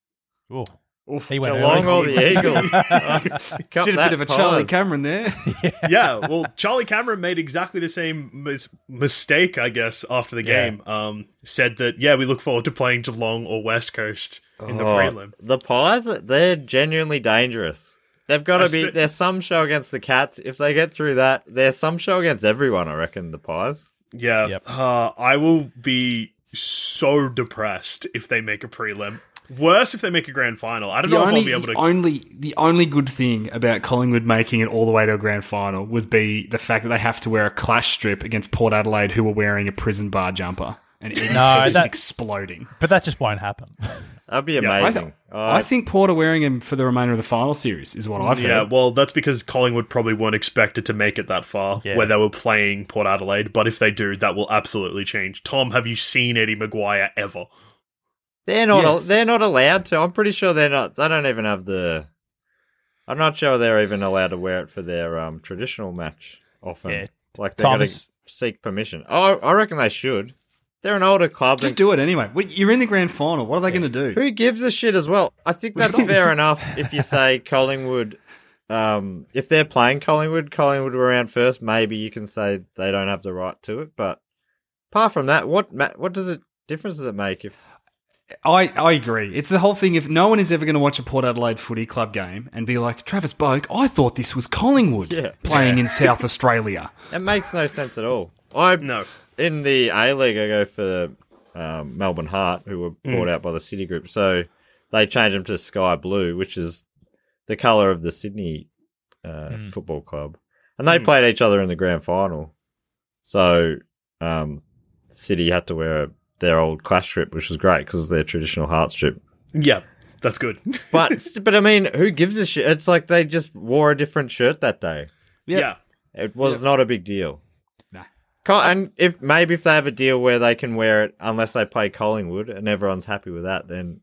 Ooh. Oof. He went Geelong early. or the Eagles. Cut Did a bit of a Charlie. Cameron there. yeah, well, Charlie Cameron made exactly the same mis- mistake, I guess, after the Yeah. game. Um, said that yeah, we look forward to playing Geelong or West Coast in the Oh, prelim. The Pies, they're genuinely dangerous. They've got to be. fit- There's some show against the Cats. If they get through that, there's some show against everyone. I reckon the Pies. Yeah, Yep. uh, I will be so depressed if they make a prelim. Worse if they make a grand final. I don't The know only, if I'll be able the to. only the only good thing about Collingwood making it all the way to a grand final was be the fact that they have to wear a clash strip against Port Adelaide, who were wearing a prison bar jumper, and Eddie's No, head just exploding. But that just won't happen. That'd be I I, amazing. th- Uh, I think Port are wearing him for the remainder of the final series, is what I've heard. yeah, well, that's because Collingwood probably weren't expected to make it that far Yeah. where they were playing Port Adelaide. But if they do, that will absolutely change. Tom, have you seen Eddie McGuire ever? They're not. Yes. They're not allowed to. I'm pretty sure they're not. They don't even have the. I'm not sure they're even allowed to wear it for their um, traditional match. Often, Yeah. like they're going to seek permission. Oh, I reckon they should. They're an older club. Just and- do it anyway. You're in the grand final. What are they going to do? Who gives a shit as well? I think that's fair enough if you say Collingwood. Um, if they're playing Collingwood, Collingwood were around first. Maybe you can say they don't have the right to it. But apart from that, what ma- what does it difference does it make if I, I agree. It's the whole thing. If no one is ever going to watch a Port Adelaide footy club game and be like, Travis Boak, I thought this was Collingwood Yeah. playing in South Australia. it makes no sense at all? I No. in the A League, I go for um, Melbourne Heart, who were bought out by the City Group. So they changed them to sky blue, which is the color of the Sydney uh, Football Club. and they played each other in the grand final. So um, City had to wear their old clash strip, which was great because it was their traditional heart strip. Yeah, that's good. But but I mean, who gives a shit? It's like they just wore a different shirt that day. yeah. It was not a big deal. Nah. And if maybe if they have a deal where they can wear it unless they play Collingwood and everyone's happy with that, then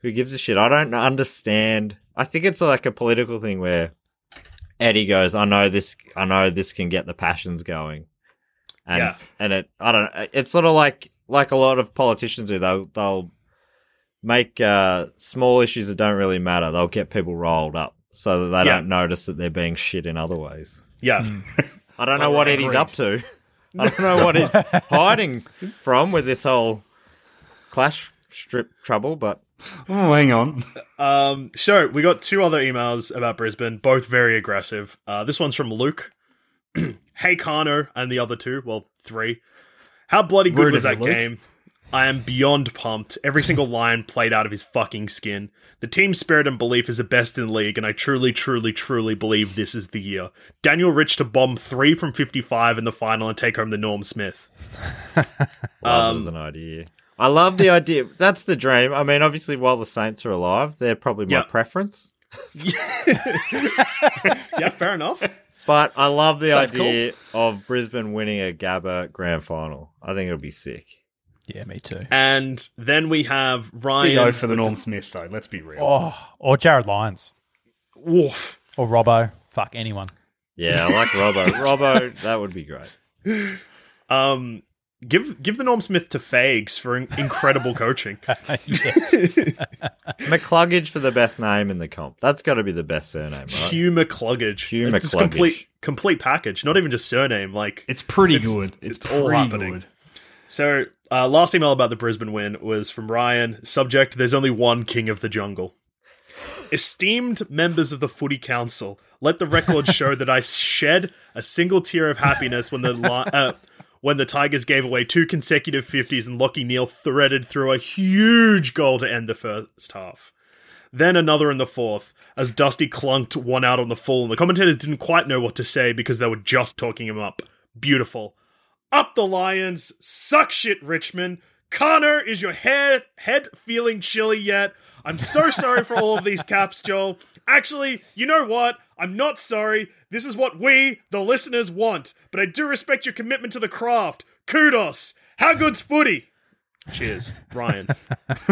who gives a shit? I don't understand. I think it's like a political thing where Eddie goes, "I know this. I know this can get the passions going," and Yeah. and it. I don't. know. It's sort of like like a lot of politicians do. They'll they'll make uh, small issues that don't really matter. They'll get people rolled up so that they Yeah. don't notice that they're being shit in other ways. Yeah. I don't know what Eddie's up to. I don't know what he's hiding from with this whole clash strip trouble, but Oh, hang on. Um, so we got two other emails about Brisbane, both very aggressive. Uh, this one's from Luke. hey, Kano, and the other two, well, three. How bloody good Rude was that game? I am beyond pumped. Every single line played out of his fucking skin. The team spirit and belief is the best in the league, and I truly, truly, truly believe this is the year. Daniel Rich to bomb three from 55 in the final and take home the Norm Smith. love as an idea. I love the idea. That's the dream. I mean, obviously, while the Saints are alive, they're probably my Yeah. preference. Yeah, fair enough. But I love the Safe idea of Brisbane winning a Gabba grand final. I think it'll be sick. Yeah, me too. And then we have Big Ryan. O for the Norm Smith, though. Let's be real. Oh, or Jarryd Lyons Woof. or Robbo. Fuck anyone. Yeah, I like Robbo. Robbo, that would be great. Um, give give the Norm Smith to Fags for in- incredible coaching. McCluggage for the best name in the comp. That's got to be the best surname, right? Hugh McCluggage. Hugh Like, just McCluggage. complete complete package. Not even just surname. Like It's pretty It's- good. It's, it's all happening. good. so. Uh, last email about the Brisbane win was from Ryan. Subject: There's only one king of the jungle. Esteemed members of the Footy Council, let the record show that I shed a single tear of happiness when the li- uh, when the Tigers gave away two consecutive 50s and Lachie Neale threaded through a huge goal to end the first half. Then another in the fourth, as Dusty clunked one out on the full, and the commentators didn't quite know what to say because they were just talking him up. Beautiful. Up the Lions, suck shit, Richmond. Connor, is your head head feeling chilly yet? I'm so sorry for all of these caps, Joel. Actually, you know what? I'm not sorry. This is what we, the listeners, want. But I do respect your commitment to the craft. Kudos. How good's footy? Cheers, Ryan.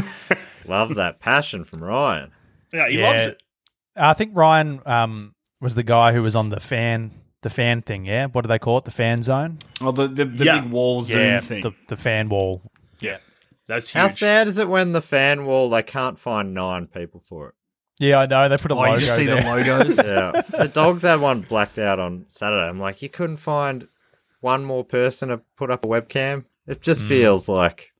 Love that passion from Ryan. Yeah, he Yeah. loves it. I think Ryan um, was the guy who was on the fan the fan thing. Yeah, what do they call it? The fan zone. Oh, the the, the Yeah. big wall zoom yeah, thing. the the fan wall. Yeah, that's huge. How sad is it when the fan wall they can't find nine people for it? Yeah, I know. They put a oh, logo you just see there. the logos. Yeah, the dogs had one blacked out on Saturday. I'm like, you couldn't find one more person to put up a webcam. It just mm. feels like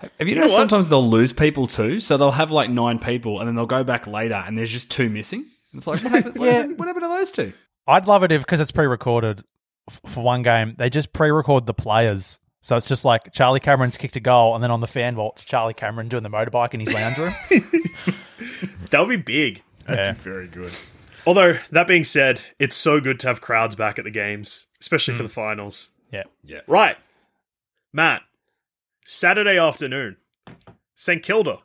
Have you, know noticed what? sometimes they'll lose people too? So they'll have like nine people, and then they'll go back later, and there's just two missing. It's like, what happened, Yeah. what happened to those two? I'd love it if because it's pre-recorded f- for one game. They just pre-record the players, so it's just like Charlie Cameron's kicked a goal, and then on the fan wall, it's Charlie Cameron doing the motorbike in his lounge room. that would be big. That'd yeah. Be very good. Although that being said, it's so good to have crowds back at the games, especially for mm. the finals. yeah, Yeah. Right, Matt. Saturday afternoon, St Kilda.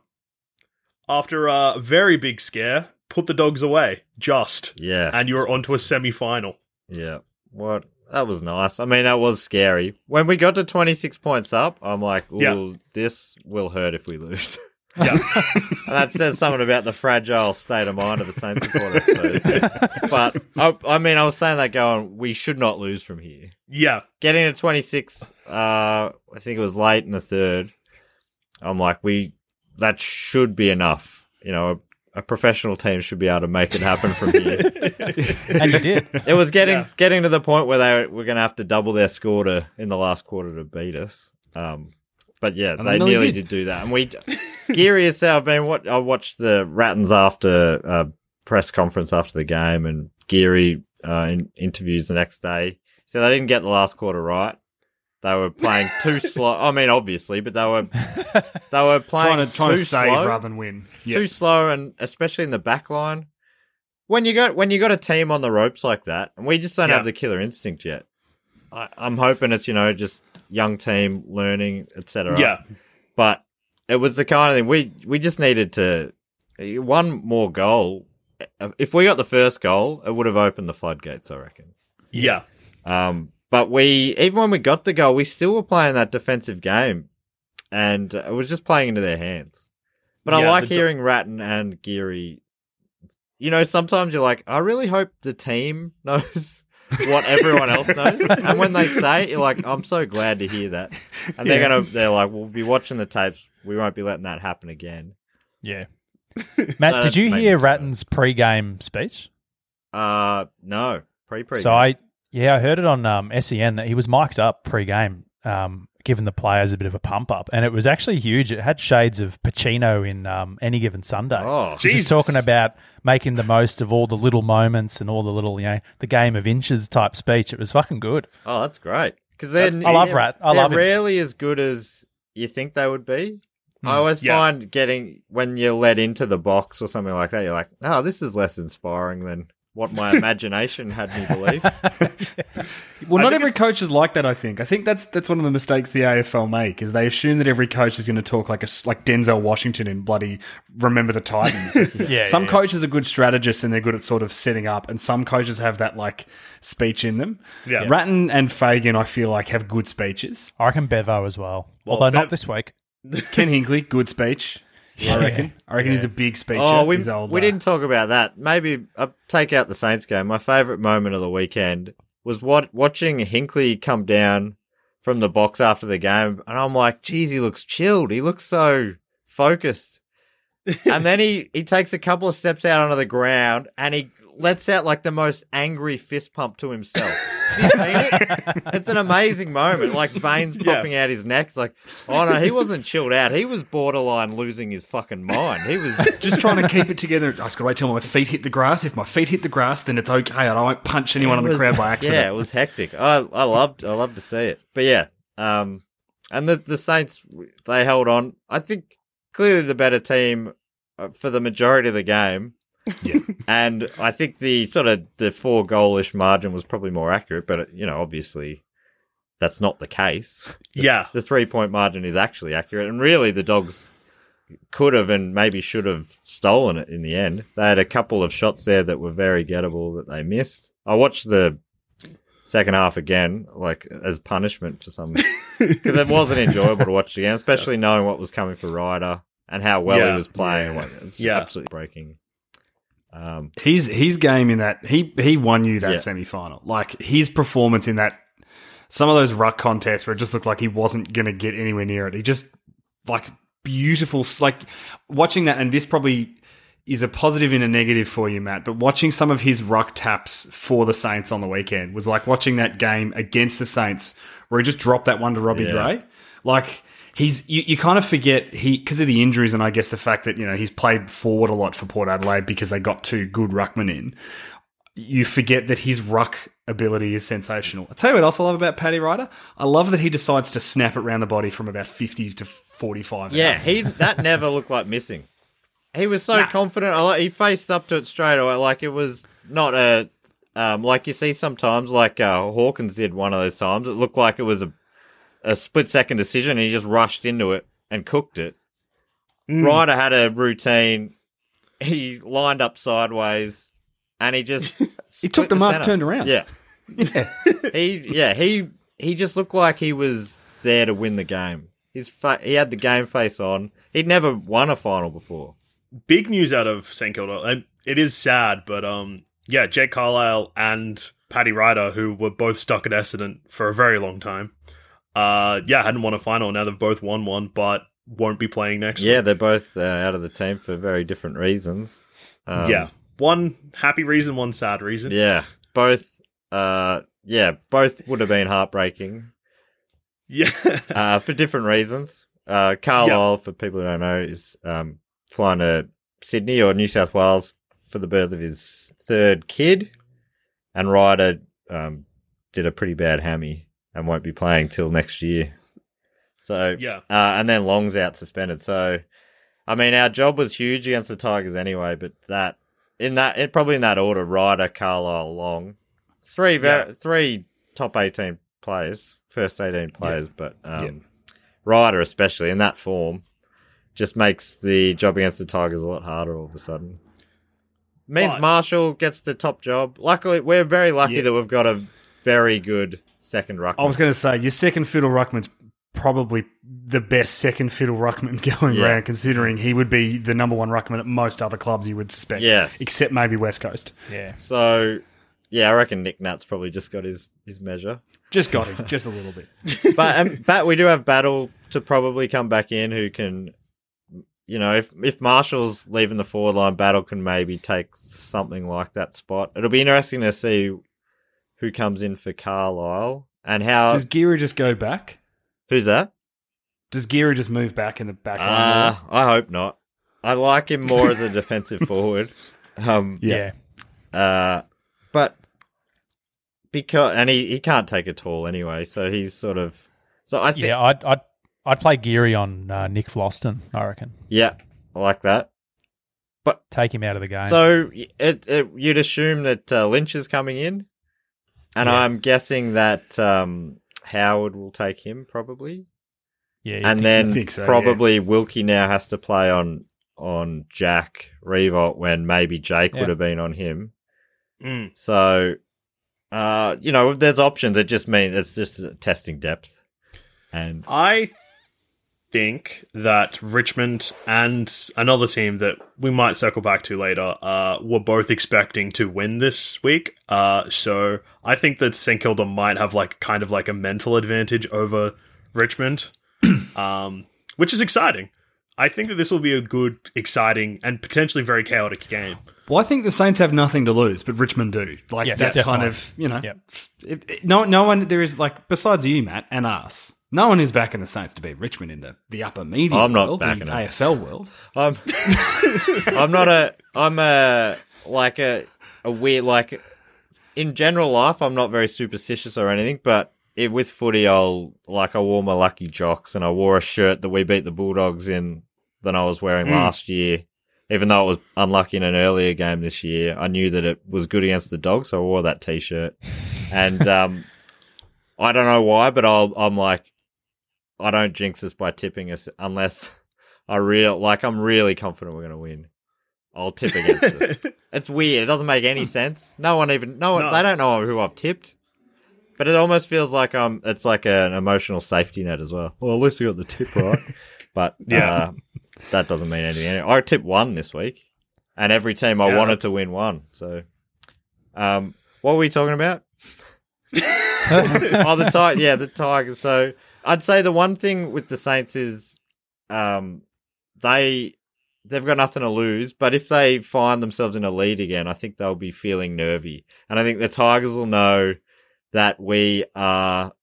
After a very big scare, put the dogs away. Just yeah, and you were onto a semi-final. yeah. What that was nice. I mean, that was scary. When we got to 26 points up, I'm like, ooh, Yeah. this will hurt if we lose. Yeah, that says something about the fragile state of mind of a Saints supporter. So. but I, I mean, I was saying that going, we should not lose from here. yeah, Getting to 26, uh, I think it was late in the third. I'm like, we that should be enough. You know, a, a professional team should be able to make it happen from here. and you did. it was getting Yeah. getting to the point where they were going to have to double their score to in the last quarter to beat us. Um, but yeah, And they they nearly nearly did. did. do that. And we, Geary yourself, man. What I watched the Ratten's after uh, press conference after the game, and Geary uh, in interviews the next day. So they didn't get the last quarter right. They were playing too slow. I mean, obviously, but they were they were playing Trying to trying too to save slow rather than win. Yeah. too slow, and especially in the back line. when you got when you got a team on the ropes like that, and we just don't Yeah. have the killer instinct yet. I, I'm hoping it's you know just young team learning, etc. Yeah. but it was the kind of thing we we just needed to one more goal. If we got the first goal, it would have opened the floodgates. I reckon. Yeah. Um, but we even when we got the goal, we still were playing that defensive game, and uh, it was just playing into their hands. But I like the do- hearing Ratten and Geary. You know, sometimes you're like, I really hope the team knows what everyone else knows, and when they say, it, you're like, I'm so glad to hear that. And they're Yeah. gonna, they're like, we'll be watching the tapes. We won't be letting that happen again. Yeah. Matt, So did you hear me Ratten's pre-game speech? Uh, no, pre pre. So I, yeah, I heard it on um, SEN that he was mic'd up pre-game, um, giving the players a bit of a pump up, and it was actually huge. It had shades of Pacino in um, any given Sunday. Oh, He's Jesus. just talking about making the most of all the little moments and all the little, you know, the game of inches type speech. It was fucking good. Oh, that's great. Because they're I love they're- Rat. I they're love him. rarely as good as you think they would be. I always yeah. find getting when you're led into the box or something like that, you're like, oh, this is less inspiring than what my imagination had me believe. Well, not every coach is like that. I think. I think that's that's one of the mistakes the AFL make is they assume that every coach is going to talk like a s- like Denzel Washington in bloody Remember the Titans. Yeah, some yeah. coaches are good strategists and they're good at sort of setting up, and some coaches have that like speech in them. Yeah. Ratten and Fagan, I feel like have good speeches. I reckon Bevo as well, Well, although not this week. Ken Hinkley, good speech. I reckon. I reckon he's a big speaker. oh, we He's old, we uh, didn't talk about that. Maybe I'll take out the Saints game. My favorite moment of the weekend was what watching Hinkley come down from the box after the game, and I'm like, geez, he looks chilled. He looks so focused. and then he he takes a couple of steps out onto the ground and he lets out like the most angry fist pump to himself. Have you seen it? It's an amazing moment. Like veins Yeah. popping out his neck. It's like, oh no, he wasn't chilled out. He was borderline losing his fucking mind. He was just trying to keep it together. I just got to wait till my feet hit the grass. If my feet hit the grass, then it's okay. and I won't punch anyone in It the was- crowd by accident. Yeah, it was hectic. I I loved I loved to see it. But yeah, um, and the the Saints they held on. I think clearly the better team uh, for the majority of the game. Yeah. and I think the sort of the four goalish margin was probably more accurate. But you know, obviously, that's not the case. Yeah. The three point margin is actually accurate, and really the dogs could have and maybe should have stolen it in the end. They had a couple of shots there that were very gettable that they missed. I watched the second half again, like as punishment for some, because it wasn't enjoyable to watch again, especially knowing what was coming for Ryder and how well Yeah. he was playing. It's Yeah. absolutely breaking. Um, his his game in that he he won you that Yeah. semi final. Like his performance in that some of those ruck contests where it just looked like he wasn't going to get anywhere near it. He just like beautiful like watching that and this probably is a positive and a negative for you, Matt. But watching some of his ruck taps for the Saints on the weekend was like watching that game against the Saints where he just dropped that one to Robbie Yeah. Gray. Like he's you, you kind of forget he because of the injuries and I guess the fact that you know he's played forward a lot for Port Adelaide because they got two good ruckmen in. You forget that his ruck ability is sensational. I tell you what else I love about Paddy Ryder. I love that he decides to snap it around the body from about fifty to forty-five. yeah, out. he that never looked like missing. He was so confident. He faced up to it straight away. Like it was not a um, like you see sometimes, like uh, Hawkins did one of those times. It looked like it was a a split second decision. and He just rushed into it and cooked it. Ryder had a routine. He lined up sideways, and he just He took split the mark, center. turned around. Yeah, yeah. he yeah he he just looked like he was there to win the game. His fa- he had the game face on. He'd never won a final before. big news out of St Kilda, and it is sad, but um, yeah, Jake Carlisle and Paddy Ryder, who were both stuck at Essendon for a very long time, uh, yeah, hadn't won a final. Now they've both won one, but won't be playing next. Year. Yeah, week. they're both uh, out of the team for very different reasons. Um, yeah, one happy reason, one sad reason. yeah, both. Uh, yeah, both would have been heartbreaking yeah, uh, for different reasons. Uh, Carlisle, for people who don't know, is um, flying to Sydney or New South Wales for the birth of his third kid, and Ryder um, did a pretty bad hammy and won't be playing till next year. So yeah, uh, and then Long's out suspended. So, I mean, our job was huge against the Tigers anyway, but that in that, it, probably in that order: Ryder, Carlisle, Long. Three, ver- Yeah. three top eighteen players, first eighteen players, but um, Yeah. Ryder especially in that form just makes the job against the Tigers a lot harder all of a sudden. Means But- Marshall gets the top job. Luckily, we're very lucky Yeah. that we've got a very good second ruckman. I was going to say your second fiddle ruckman's probably the best second fiddle ruckman going Yeah. around, considering he would be the number one ruckman at most other clubs you would suspect. Yes. except maybe West Coast. Yeah. So, yeah, I reckon Nick Nat's probably just got his, his measure. Just got him, just a little bit. But um, but we do have Battle to probably come back in who can, you know, if if Marshall's leaving the forward line, Battle can maybe take something like that spot. It'll be interesting to see who comes in for Carlisle and how. Does Geary just go back? who's that? Does Geary just move back in the back line? Uh. I hope not. I like him more as a defensive forward. Um, Yeah. Yeah. Uh, but because and he, he can't take a tall anyway, so he's sort of so I think Yeah, I'd, I'd, I'd play Geary on uh, Nick Vlastuin, I reckon. yeah, I like that. But take him out of the game. So it, it you'd assume that uh, Lynch is coming in, and Yeah. I'm guessing that um, Howard will take him probably, yeah, and think then think so, probably Wilkie now has to play on on Jack Riewoldt when maybe Jake Yeah. would have been on him. Mm. So, uh, you know, if there's options, it just means it's just testing depth. And I think that Richmond and another team that we might circle back to later uh, were both expecting to win this week. Uh, so I think that St Kilda might have like kind of like a mental advantage over Richmond, um, which is exciting. I think that this will be a good, exciting, and potentially very chaotic game. Well, I think the Saints have nothing to lose, but Richmond do. Like Yes, that kind of, you know, Yep. it- it- no, no one. There is like besides you, Matt, and us. No one is backing the Saints to beat Richmond in the, the upper media I'm not world, backing the them. AFL world. I'm, I'm not a, I'm a like a, a weird like. In general life, I'm not very superstitious or anything, but it, with footy, I'll like I wore my lucky jocks and I wore a shirt that we beat the Bulldogs in than I was wearing last year. Even though it was unlucky in an earlier game this year, I knew that it was good against the Dogs, so I wore that T-shirt. And um, I don't know why, but I'll, I'm like, I don't jinx us by tipping us unless I real like I'm really confident we're going to win. I'll tip against us. It's weird. It doesn't make any sense. No one even no one. No. They don't know who I've tipped. But it almost feels like um, it's like an emotional safety net as well. Well, at least I got the tip right. but Yeah. uh, that doesn't mean anything. I tipped one this week, and every team I Yeah, wanted to win one. So, um, what were we talking about? oh, the Tigers. Yeah, the Tigers. So I'd say the one thing with the Saints is, um, they they've got nothing to lose. But if they find themselves in a lead again, I think they'll be feeling nervy, and I think the Tigers will know that we are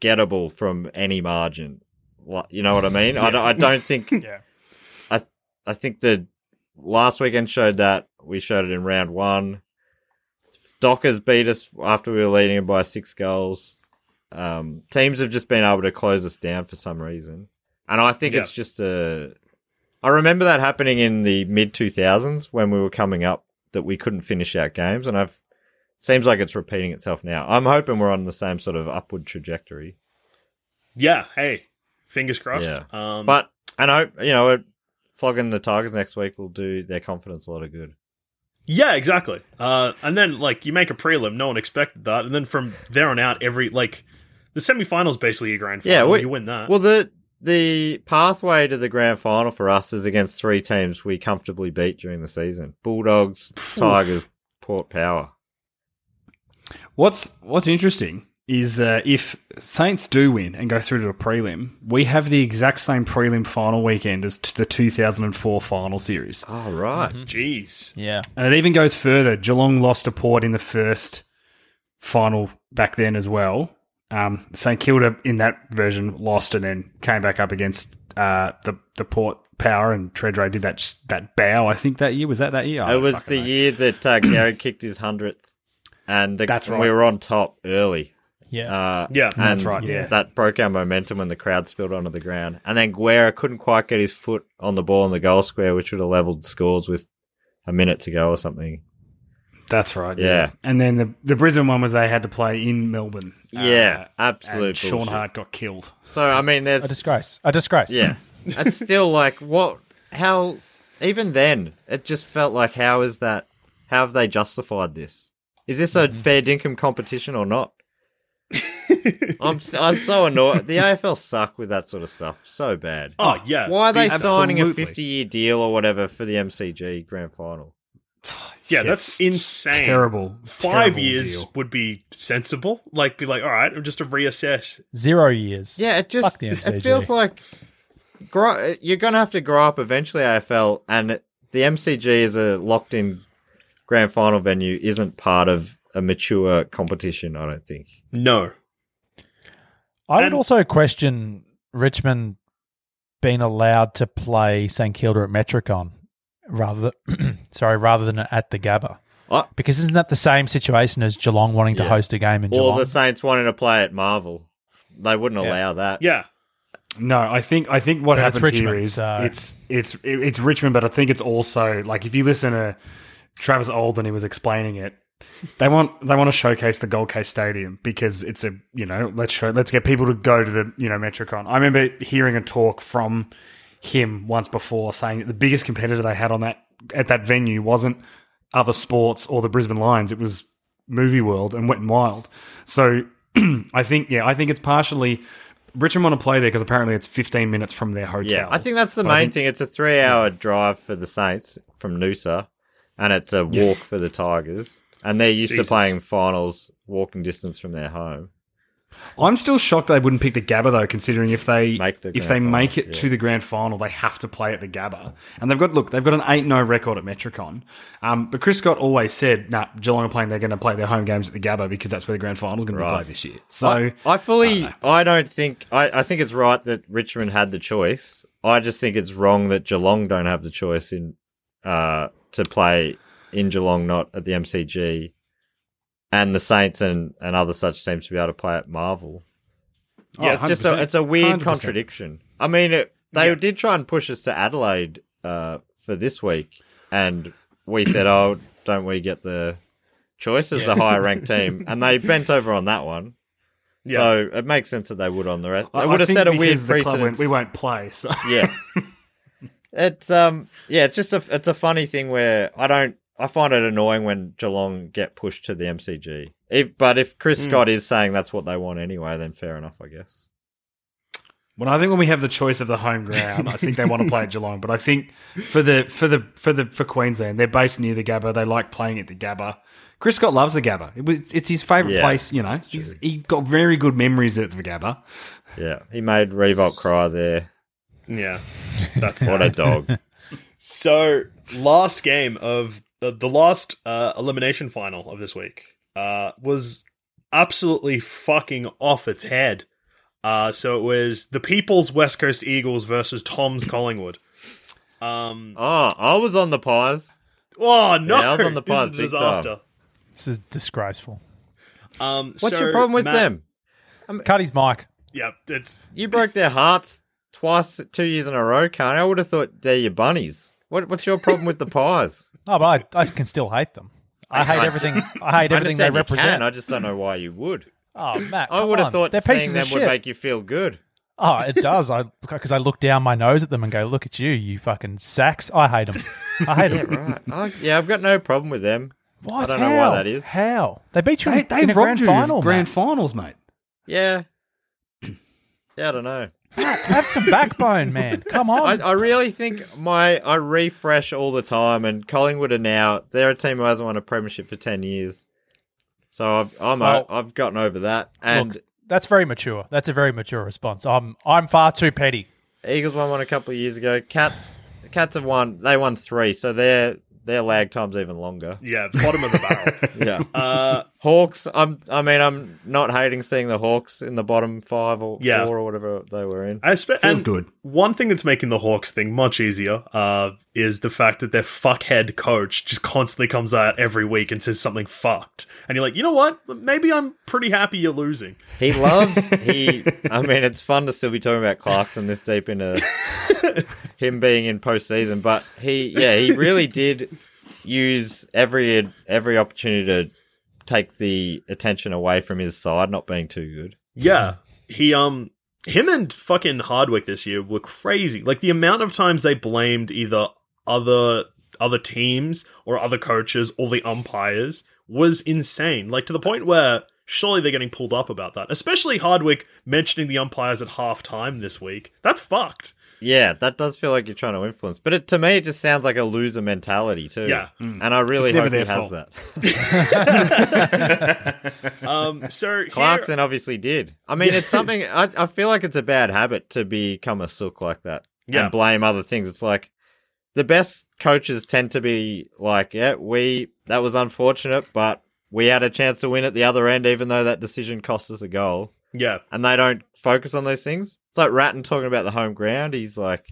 gettable from any margin. You know what I mean? I, don't, I don't think. Yeah. I I think the last weekend showed that. We showed it in round one. Dockers beat us after we were leading by six goals. Um, teams have just been able to close us down for some reason, and I think Yeah. it's just a. I remember that happening in the mid two thousands when we were coming up that we couldn't finish our games, and I've seems like it's repeating itself now. I'm hoping we're on the same sort of upward trajectory. Yeah, hey, fingers crossed. Yeah. Um, But and I hope you know flogging the Tigers next week will do their confidence a lot of good. Yeah, exactly. Uh, and then like you make a prelim, no one expected that, and then from there on out, every like the semifinals basically a grand final. Yeah, we- you win that. Well, the the pathway to the grand final for us is against three teams we comfortably beat during the season: Bulldogs, Tigers, Port Power. What's What's interesting is uh, if Saints do win and go through to a prelim, we have the exact same prelim final weekend as t- the 2004 final series, Oh right, Jeez. Yeah. and it even goes further. Geelong lost to Port in the first final back then as well. Um, St Kilda in that version lost and then came back up against uh, the the Port Power and Tredrea did that that bow. I think that year was that that year. It was the know. year that uh, Gehrig kicked his hundredth, and the, That's right. we were on top early. Yeah. Uh, Yeah. and That's right, yeah. that broke our momentum when the crowd spilled onto the ground. And then Guerra couldn't quite get his foot on the ball in the goal square, which would have leveled scores with a minute to go or something. That's right. Yeah. And then the the Brisbane one was they had to play in Melbourne. Yeah, Uh, absolute and Sean bullshit. Hart got killed. So I mean, there's A disgrace. A disgrace. Yeah. It's still like what how even then it just felt like how is that how have they justified this? Is this Mm-hmm. a fair dinkum competition or not? I'm s- I'm so annoyed. The AFL suck with that sort of stuff. So bad. Oh yeah. Why are they signing a 50 year deal or whatever for the MCG grand final? Yeah, that's insane. Terrible. Five terrible years deal. would be sensible. Like, be like, all right, just to reassess. Zero years. Yeah, it just Fuck it feels like grow, you're going to have to grow up eventually AFL and it- the MCG is a locked in grand final venue isn't part of a mature competition, I don't think. No. I would also question Richmond being allowed to play St Kilda at Metricon rather than, sorry, rather than at the Gabba. I- Because isn't that the same situation as Geelong wanting to Yeah. host a game in Or Geelong? the Saints wanting to play at Marvel. They wouldn't Yeah. allow that. Yeah. No, I think I think what But it's happens here Richmond, is so- it's it's it's Richmond, but I think it's also like if you listen to Travis Olden, he was explaining it. They want they want to showcase the Gold Coast Stadium because it's a you know let's show let's get people to go to the you know Metricon. I remember hearing a talk from him once before saying that the biggest competitor they had on that at that venue wasn't other sports or the Brisbane Lions. It was Movie World and Wet and Wild. So I think yeah, I think it's partially Richmond want to play there because apparently it's 15 minutes from their hotel. Yeah, I think that's the But main think- thing. It's a three hour drive for the Saints from Noosa, and it's a walk for the Tigers. And they're used Jesus. to playing finals walking distance from their home. I'm still shocked they wouldn't pick the Gabba though, considering if they Make the if they make it yeah. to the grand final, they have to play at the Gabba, and they've got look, they've got an eight 0 record at Metricon. Um, but Chris Scott always said, "Nah, Geelong are playing. They're going to play their home games at the Gabba because that's where the grand final is going to be played this year." So I, I fully, I don't think, I, I think it's right that Richmond had the choice. I just think it's wrong that Geelong don't have the choice in uh, to play in Geelong, not at the MCG, and the Saints and, and other such teams to be able to play at Marvel. Yeah, it's just a, it's a weird 100%. contradiction. I mean, it, they Yeah. did try and push us to Adelaide uh, for this week, and we said, "Oh, don't we get the choice as the higher ranked team?" And they bent over on that one. Yeah. So it makes sense that they would on the rest. They I- would I have set a weird precedent. went, we won't play. So Yeah. it's um yeah, it's just a it's a funny thing where I don't I find it annoying when Geelong get pushed to the MCG. If but if Chris hmm. Scott is saying that's what they want anyway, then fair enough, I guess. Well, I think when we have the choice of the home ground, I think they want to play at Geelong. But I think for the for the for the for Queensland, they're based near the Gabba. They like playing at the Gabba. Chris Scott loves the Gabba. It was it's his favourite Yeah, place. You know, he's he got very good memories at the Gabba. Yeah. He made Riewoldt cry there. Yeah. That's What a dog. So, last game of the, the last uh, elimination final of this week uh, was absolutely fucking off its head. Uh, so it was the People's West Coast Eagles versus Tom's Collingwood. Um, oh, I was on the pause. oh no, Yeah, I was on the this is a big disaster. This is disgraceful. Um, What's so, your problem with Matt- them? Cut his mic. Yeah, it's You broke their hearts twice, two years in a row, Carney. I would have thought they're your bunnies. What, what's your problem with the pies? Oh, but I, I can still hate them. I hate everything. I hate I everything they understand you represent. Can, I just don't know why you would. Oh, Matt, I come would have on. thought they're seeing pieces them of would shit. make you feel good. Oh, it does. I because I look down my nose at them and go, "Look at you, you fucking sacks." I hate them. I hate Yeah, them. right. I, yeah, I've got no problem with them. What? I don't How? know why that is. How they beat you They, in, they in a robbed grand you final? of grand Matt. finals, mate. Yeah. Yeah, I don't know. Have some backbone, man. Come on. I, I really think my I refresh all the time, and Collingwood are now they're a team who hasn't won a premiership for ten years. So I've I'm Well, o- I've gotten over that, and Look, that's very mature. That's a very mature response. I'm I'm far too petty. Eagles won one a couple of years ago. Cats Cats have won. They won three, so their their lag time's even longer. yeah, bottom of the barrel. Yeah. Uh, Hawks. I'm. I mean, I'm not hating seeing the Hawks in the bottom five or Yeah. four or whatever they were in. I spe- Feels good. One thing that's making the Hawks thing much easier uh, is the fact that their fuckhead coach just constantly comes out every week and says something fucked, and you're like, you know what? Maybe I'm pretty happy you're losing. He loves he. I mean, it's fun to still be talking about Clarkson this deep into him being in postseason, but he, yeah, he really did. use every every opportunity to take the attention away from his side not being too good. Yeah, he um him and fucking Hardwick this year were crazy. Like the amount of times they blamed either other other teams or other coaches or the umpires was insane. Like to the point where surely they're getting pulled up about that. Especially Hardwick mentioning the umpires at half time this week. That's fucked. Yeah, that does feel like you're trying to influence, but it, to me, it just sounds like a loser mentality too. Yeah. and I really It's hope he their has fault. that. Um so here, Clarkson obviously did. I mean, it's something. I, I feel like it's a bad habit to become a sook like that Yeah. and blame other things. It's like the best coaches tend to be like, "Yeah, we that was unfortunate, but we had a chance to win at the other end, even though that decision cost us a goal." Yeah. And they don't focus on those things. It's like Ratten talking about the home ground. He's like,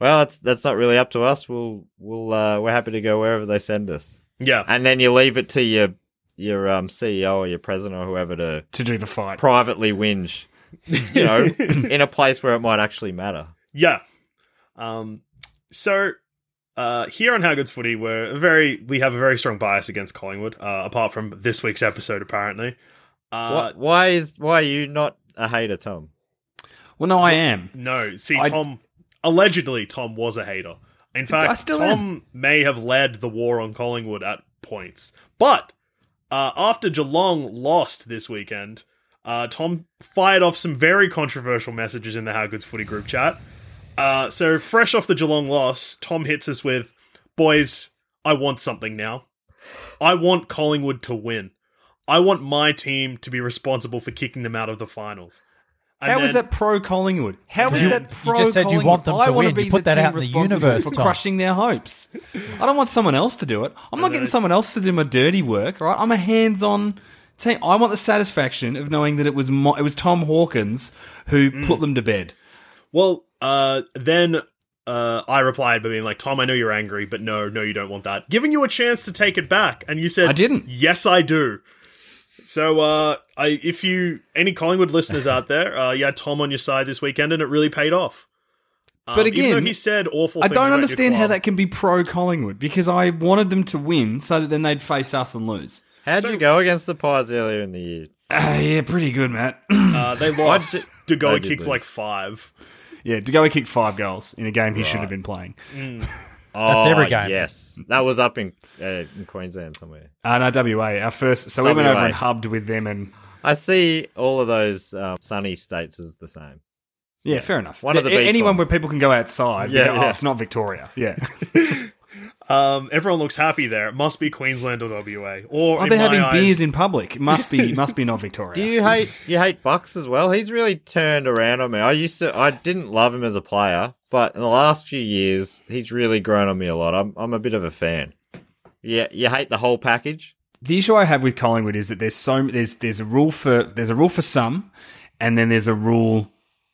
"Well, that's that's not really up to us. We'll we'll uh, we're happy to go wherever they send us." Yeah. And then you leave it to your your um, CEO or your president or whoever to To do the fight. privately whinge, you know, in a place where it might actually matter. Yeah. Um so uh here on How Good's Footy we're very we have a very strong bias against Collingwood, uh, apart from this week's episode apparently. Uh What, why is why are you not a hater, Tom? Well, no, I am. No, see, I- Tom. Allegedly, Tom was a hater. In fact, still Tom may have led the war on Collingwood at points. But uh, after Geelong lost this weekend, uh, Tom fired off some very controversial messages in the How Good's Footy group chat. Uh, so, fresh off the Geelong loss, Tom hits us with, "Boys, I want something now. I want Collingwood to win. I want my team to be responsible for kicking them out of the finals." And How is then- that pro Collingwood? How is You- that you pro just said you Collingwood? want them I to wanna win. You be put the that team out in the universe, for Tom. crushing their hopes. I don't want someone else to do it. I'm not getting someone else to do my dirty work. Right? I'm a hands-on team. I want the satisfaction of knowing that it was mo- it was Tom Hawkins who Mm. put them to bed. Well, uh, then uh, I replied by being like, Tom, I know you're angry, but no, no, you don't want that. Giving you a chance to take it back, and you said, I didn't. Yes, I do. So, uh, I if you any Collingwood listeners out there, uh, you had Tom on your side this weekend, and it really paid off. Um, But even though again, he said awful. I don't understand how that can be pro Collingwood because I wanted them to win so that then they'd face us and lose. How'd you go against the Pies earlier in the year? Uh, yeah, pretty good, Matt. Uh, they lost. did- De Goey they did kicked lose. like five. yeah, De Goey kicked five goals in a game he should have been playing. Oh, every game. Yes, that was up in uh, in Queensland somewhere. Uh, no, WA, our first. So we went over and hubbed with them, and I see all of those um, sunny states as the same. yeah, fair enough. One of the beach anyone ones. where people can go outside. Yeah, Yeah, oh, yeah. it's not Victoria. Yeah, Um, everyone looks happy there. It must be Queensland or WA. Or oh, they're having eyes- beers in public. It must be, must be not Victoria. Do you hate you hate Bucks as well? He's really turned around on me. I used to I didn't love him as a player, but in the last few years he's really grown on me a lot. I'm I'm a bit of a fan. Yeah, you hate the whole package. the issue I have with Collingwood is that there's so there's there's a rule for there's a rule for some, and then there's a rule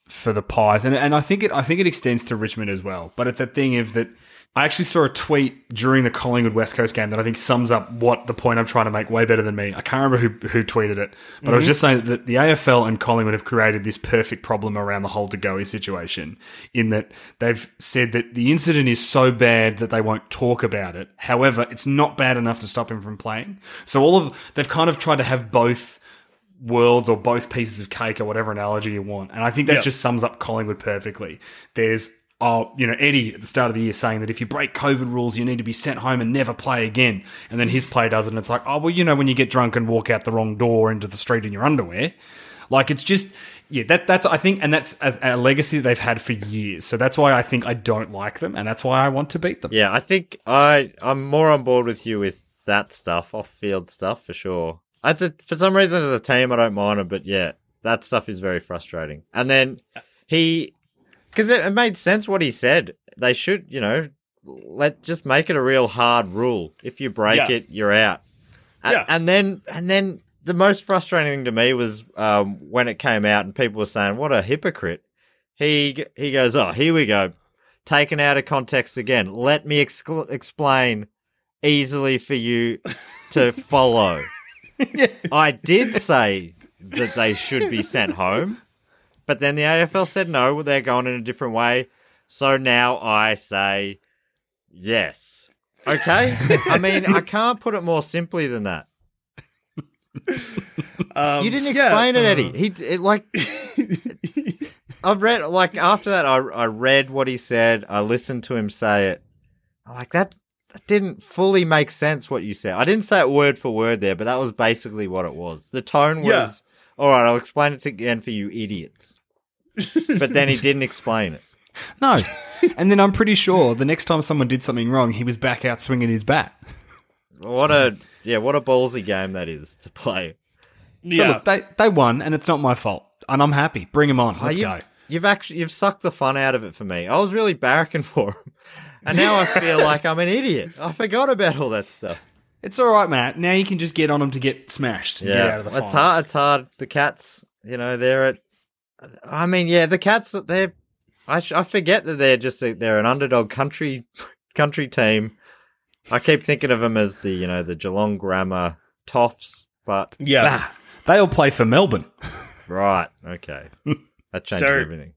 for the pies, and and I think it I think it extends to Richmond as well. But it's a thing of that. I actually saw a tweet during the Collingwood West Coast game that I think sums up what the point I'm trying to make way better than me. I can't remember who who tweeted it, but I was mhm. just saying that the AFL and Collingwood have created this perfect problem around the whole De Goey situation. In that they've said that the incident is so bad that they won't talk about it. However, it's not bad enough to stop him from playing. So all of they've kind of tried to have both worlds or both pieces of cake or whatever analogy you want. And I think that Yeah. just sums up Collingwood perfectly. There's oh, you know, Eddie at the start of the year saying that if you break COVID rules, you need to be sent home and never play again. And then his play does it, and it's like, oh, well, you know, when you get drunk and walk out the wrong door into the street in your underwear, like it's just, yeah, that that's I think, and that's a, a legacy they've had for years. So that's why I think I don't like them, and that's why I want to beat them. Yeah, I think I I'm more on board with you with that stuff, off field stuff for sure. That's a, for some reason as a team I don't mind it, but yeah, that stuff is very frustrating. And then he, because it, it made sense what he said. They should, you know, let just make it a real hard rule. If you break Yeah. it, you're out. A- Yeah. And then and then the most frustrating thing to me was um, when it came out and people were saying, "What a hypocrite." He g- he goes, "Oh, here we go." Taken out of context again. Let me excl- explain easily for you to follow. I did say that they should be sent home, but then the AFL said no, they're going in a different way. So now I say yes. Okay, I mean I can't put it more simply than that. Um, You didn't yeah, explain it, uh, Eddie. He it, like I've read like after that I I read what he said. I listened to him say it. I'm like that, that didn't fully make sense what you said. I didn't say it word for word there, but that was basically what it was. The tone Yeah. was all right. I'll explain it again for you idiots. But then he didn't explain it. No. and then I'm pretty sure the next time someone did something wrong, he was back out swinging his bat. What a yeah, what a ballsy game that is to play. So Yeah. look, they, they won, and it's not my fault. And I'm happy. Bring him on. Oh, Let's you've, go. You've actually you've sucked the fun out of it for me. I was really barracking for him, and now I feel like I'm an idiot. I forgot about all that stuff. It's all right, Matt. Now you can just get on them to get smashed. And Get out of the it's finals. hard. It's hard. The cats, you know, they're at. I mean, yeah, the cats. They're. I sh- I forget that they're just a, they're an underdog country country team. I keep thinking of them as the you know the Geelong Grammar Toffs, but Yeah. Ah, they all play for Melbourne. right, okay, that changes So- everything.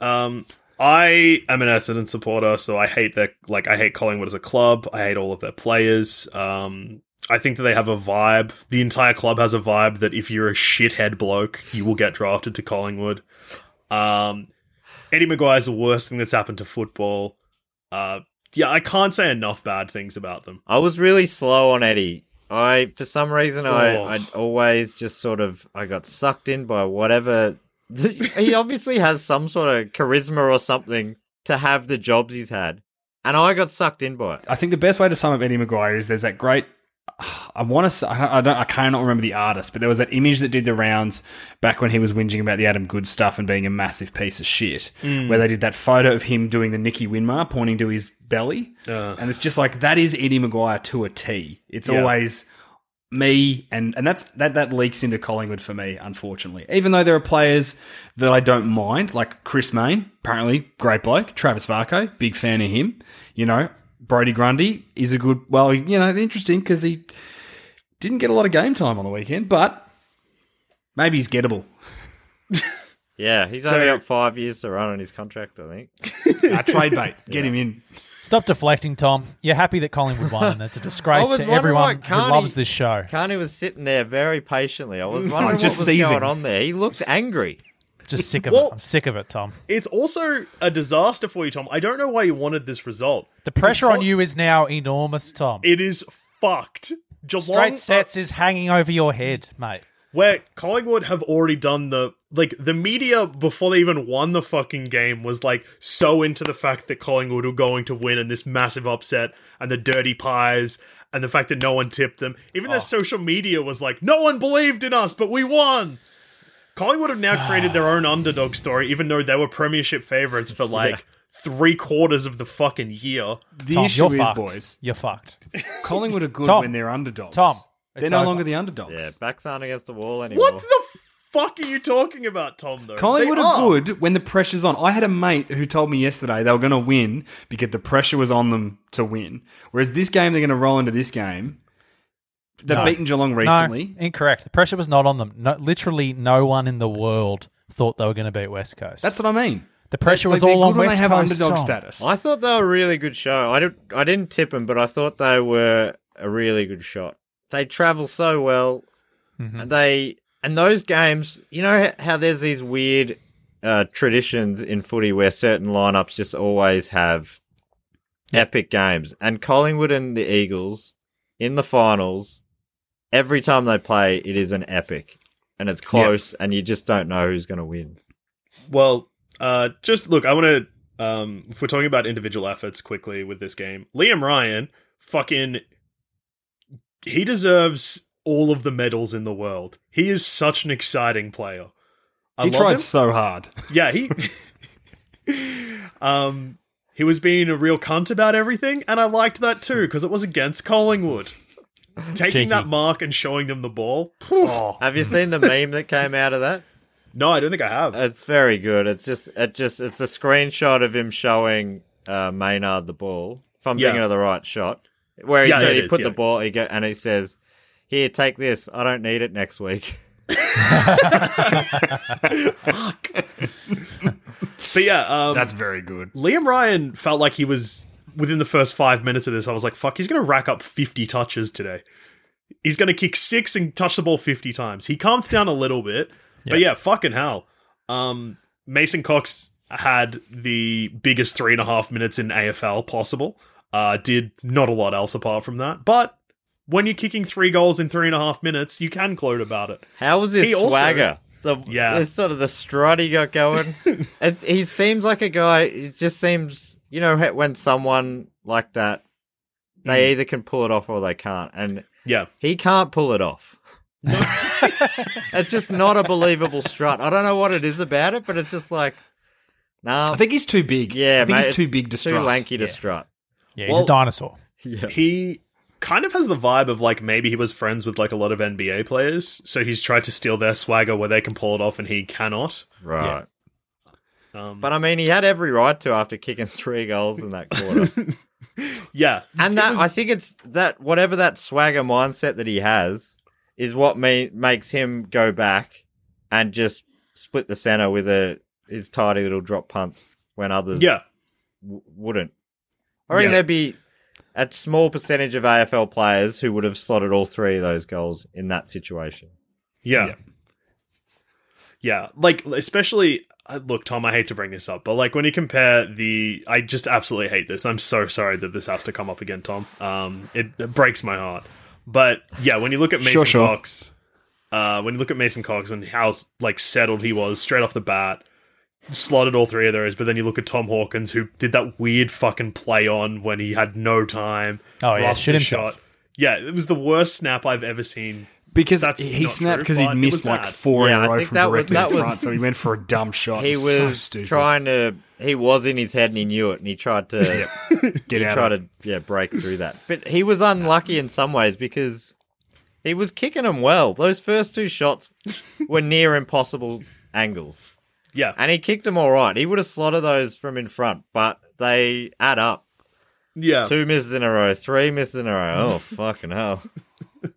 Um, I am an Essendon supporter, so I hate their like I hate Collingwood as a club. I hate all of their players. Um, I think that they have a vibe. The entire club has a vibe that if you're a shithead bloke, you will get drafted to Collingwood. Um, Eddie McGuire's the worst thing that's happened to football. Uh, yeah, I can't say enough bad things about them. I was really slow on Eddie. I, for some reason, I, Oh. I always just sort of, I got sucked in by whatever. he obviously has some sort of charisma or something to have the jobs he's had, and I got sucked in by it. I think the best way to sum up Eddie McGuire is there's that great. I want to. say I don't, I cannot remember the artist, but there was that image that did the rounds back when he was whinging about the Adam Goodes stuff and being a massive piece of shit. Where they did that photo of him doing the Nicky Winmar pointing to his belly, Uh. and it's just like that is Eddie McGuire to a T. It's Yeah. always me, and and that's that that leaks into Collingwood for me, unfortunately. Even though there are players that I don't mind, like Chris Mayne, apparently great bloke. Travis Varcoe, big fan of him. You know, Brodie Grundy is a good. Well, you know, interesting because he didn't get a lot of game time on the weekend, but maybe he's gettable. Yeah, he's So- only got five years to run on his contract, I think. Uh, trade bait, get him in. Stop deflecting, Tom. You're happy that Collingwood won, and it's a disgrace to everyone why who loves this show. Carney was sitting there very patiently. I was wondering just what was seething. going on there. He looked angry. Just sick of Well- it. I'm sick of it, Tom. It's also a disaster for you, Tom. I don't know why you wanted this result. The pressure on you is now enormous, Tom. It is fucked. Geelong Straight are- sets is hanging over your head, mate. where Collingwood have already done the like the media before they even won the fucking game was like so into the fact that Collingwood were going to win and this massive upset and the dirty pies and the fact that no one tipped them. Even their oh. social media was like, no one believed in us, but we won. Collingwood have now created their own underdog story, even though they were premiership favourites for like three quarters of the fucking year. The Tom, issue you're is, fucked. boys, You're fucked. Collingwood are good Tom. when they're underdogs. Tom, they're no over. longer the underdogs. Yeah, backs aren't against the wall anymore. What the fuck are you talking about, Tom? Though Collingwood They are good when the pressure's on. I had a mate who told me yesterday they were going to win because the pressure was on them to win. Whereas this game, they're going to roll into this game. They've No. beaten Geelong recently. No, incorrect. The pressure was not on them. No, literally, no one in the world thought they were going to beat West Coast. That's what I mean. the pressure Like, was they're all on good when West they have Coast. underdog Tom. status. I thought they were a really good show. I, didn't. I didn't tip them, but I thought they were a really good shot. They travel so well. Mm-hmm. And they and those games, you know how there's these weird uh, traditions in footy where certain lineups just always have epic games. And Collingwood and the Eagles in the finals, every time they play, it is an epic, and it's close, and you just don't know who's going to win. Well, uh, just look, I want to. Um, if we're talking about individual efforts quickly with this game, Liam Ryan, fucking, he deserves all of the medals in the world. He is such an exciting player. I he tried him. so hard. Yeah, he. um, he was being a real cunt about everything, and I liked that too because it was against Collingwood. Taking Cheeky. that mark and showing them the ball. Oh. Have you seen the meme that came out of that? No, I don't think I have. It's very good. It's just it just it's a screenshot of him showing uh, Maynard the ball. If I'm Yeah. thinking of the right shot, where he, Yeah, so it he is, put yeah. the ball, he go, and he says, "Here, take this. I don't need it next week." Fuck. but yeah, um, That's very good. Liam Ryan felt like he was within the first five minutes of this, I was like, fuck, he's going to rack up 50 touches today. He's going to kick six and touch the ball 50 times. He calms down a little bit, but yeah, fucking hell. Um, Mason Cox had the biggest three and a half minutes in AFL possible. Uh, did not a lot else apart from that. But when you're kicking three goals in three and a half minutes, you can gloat about it. How was his He also- swagger? The, Yeah. sort of the strut he got going. he seems like a guy. It just seems, you know, when someone like that, they Mm. either can pull it off or they can't, and Yeah. he can't pull it off. it's just not a believable strut. I don't know what it is about it, but it's just like, nah. I think he's too big. yeah, I think mate, he's too big to strut. too strut. lanky to Yeah. strut. Yeah, he's Well- a dinosaur. Yeah. He kind of has the vibe of like maybe he was friends with like a lot of NBA players, so he's tried to steal their swagger where they can pull it off and he cannot. Right. Um, But I mean, he had every right to after kicking three goals in that quarter. yeah, And that was- I think it's that whatever that swagger mindset that he has is what me makes him go back and just split the center with a his tidy little drop punts when others yeah, w- wouldn't. I reckon Yeah. there'd be a small percentage of AFL players who would have slotted all three of those goals in that situation. yeah, Yeah. yeah. Like especially look, Tom. I hate to bring this up, but like when you compare the, I just absolutely hate this. I'm so sorry that this has to come up again, Tom. Um, it, it breaks my heart. But yeah, when you look at Mason Sure, sure. Cox, uh, when you look at Mason Cox and how like settled he was straight off the bat, slotted all three of those. But then you look at Tom Hawkins, who did that weird fucking play on when he had no time. Oh, yeah, lost shit himself. Yeah, it was the worst snap I've ever seen. Because That's he snapped because he but missed like bad. four Yeah, in I a row from that was- directly that in was- front, so he went for a dumb shot. He It so was trying to he was in his head and he knew it and he tried to get out, he out. tried of to yeah break through that. But he was unlucky in some ways because he was kicking them well. Those first two shots were near impossible angles, Yeah, and he kicked them all right. He would have slotted those from in front, but they add up. yeah. Two misses in a row, three misses in a row. Oh fucking hell!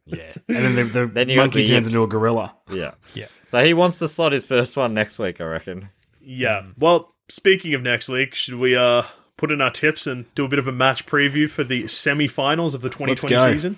Yeah, and then the, the Then monkey the turns yips. into a gorilla. Yeah, Yeah. So he wants to slot his first one next week, I reckon. Yeah. Well, speaking of next week, should we uh put in our tips and do a bit of a match preview for the semi-finals of the 2020 season?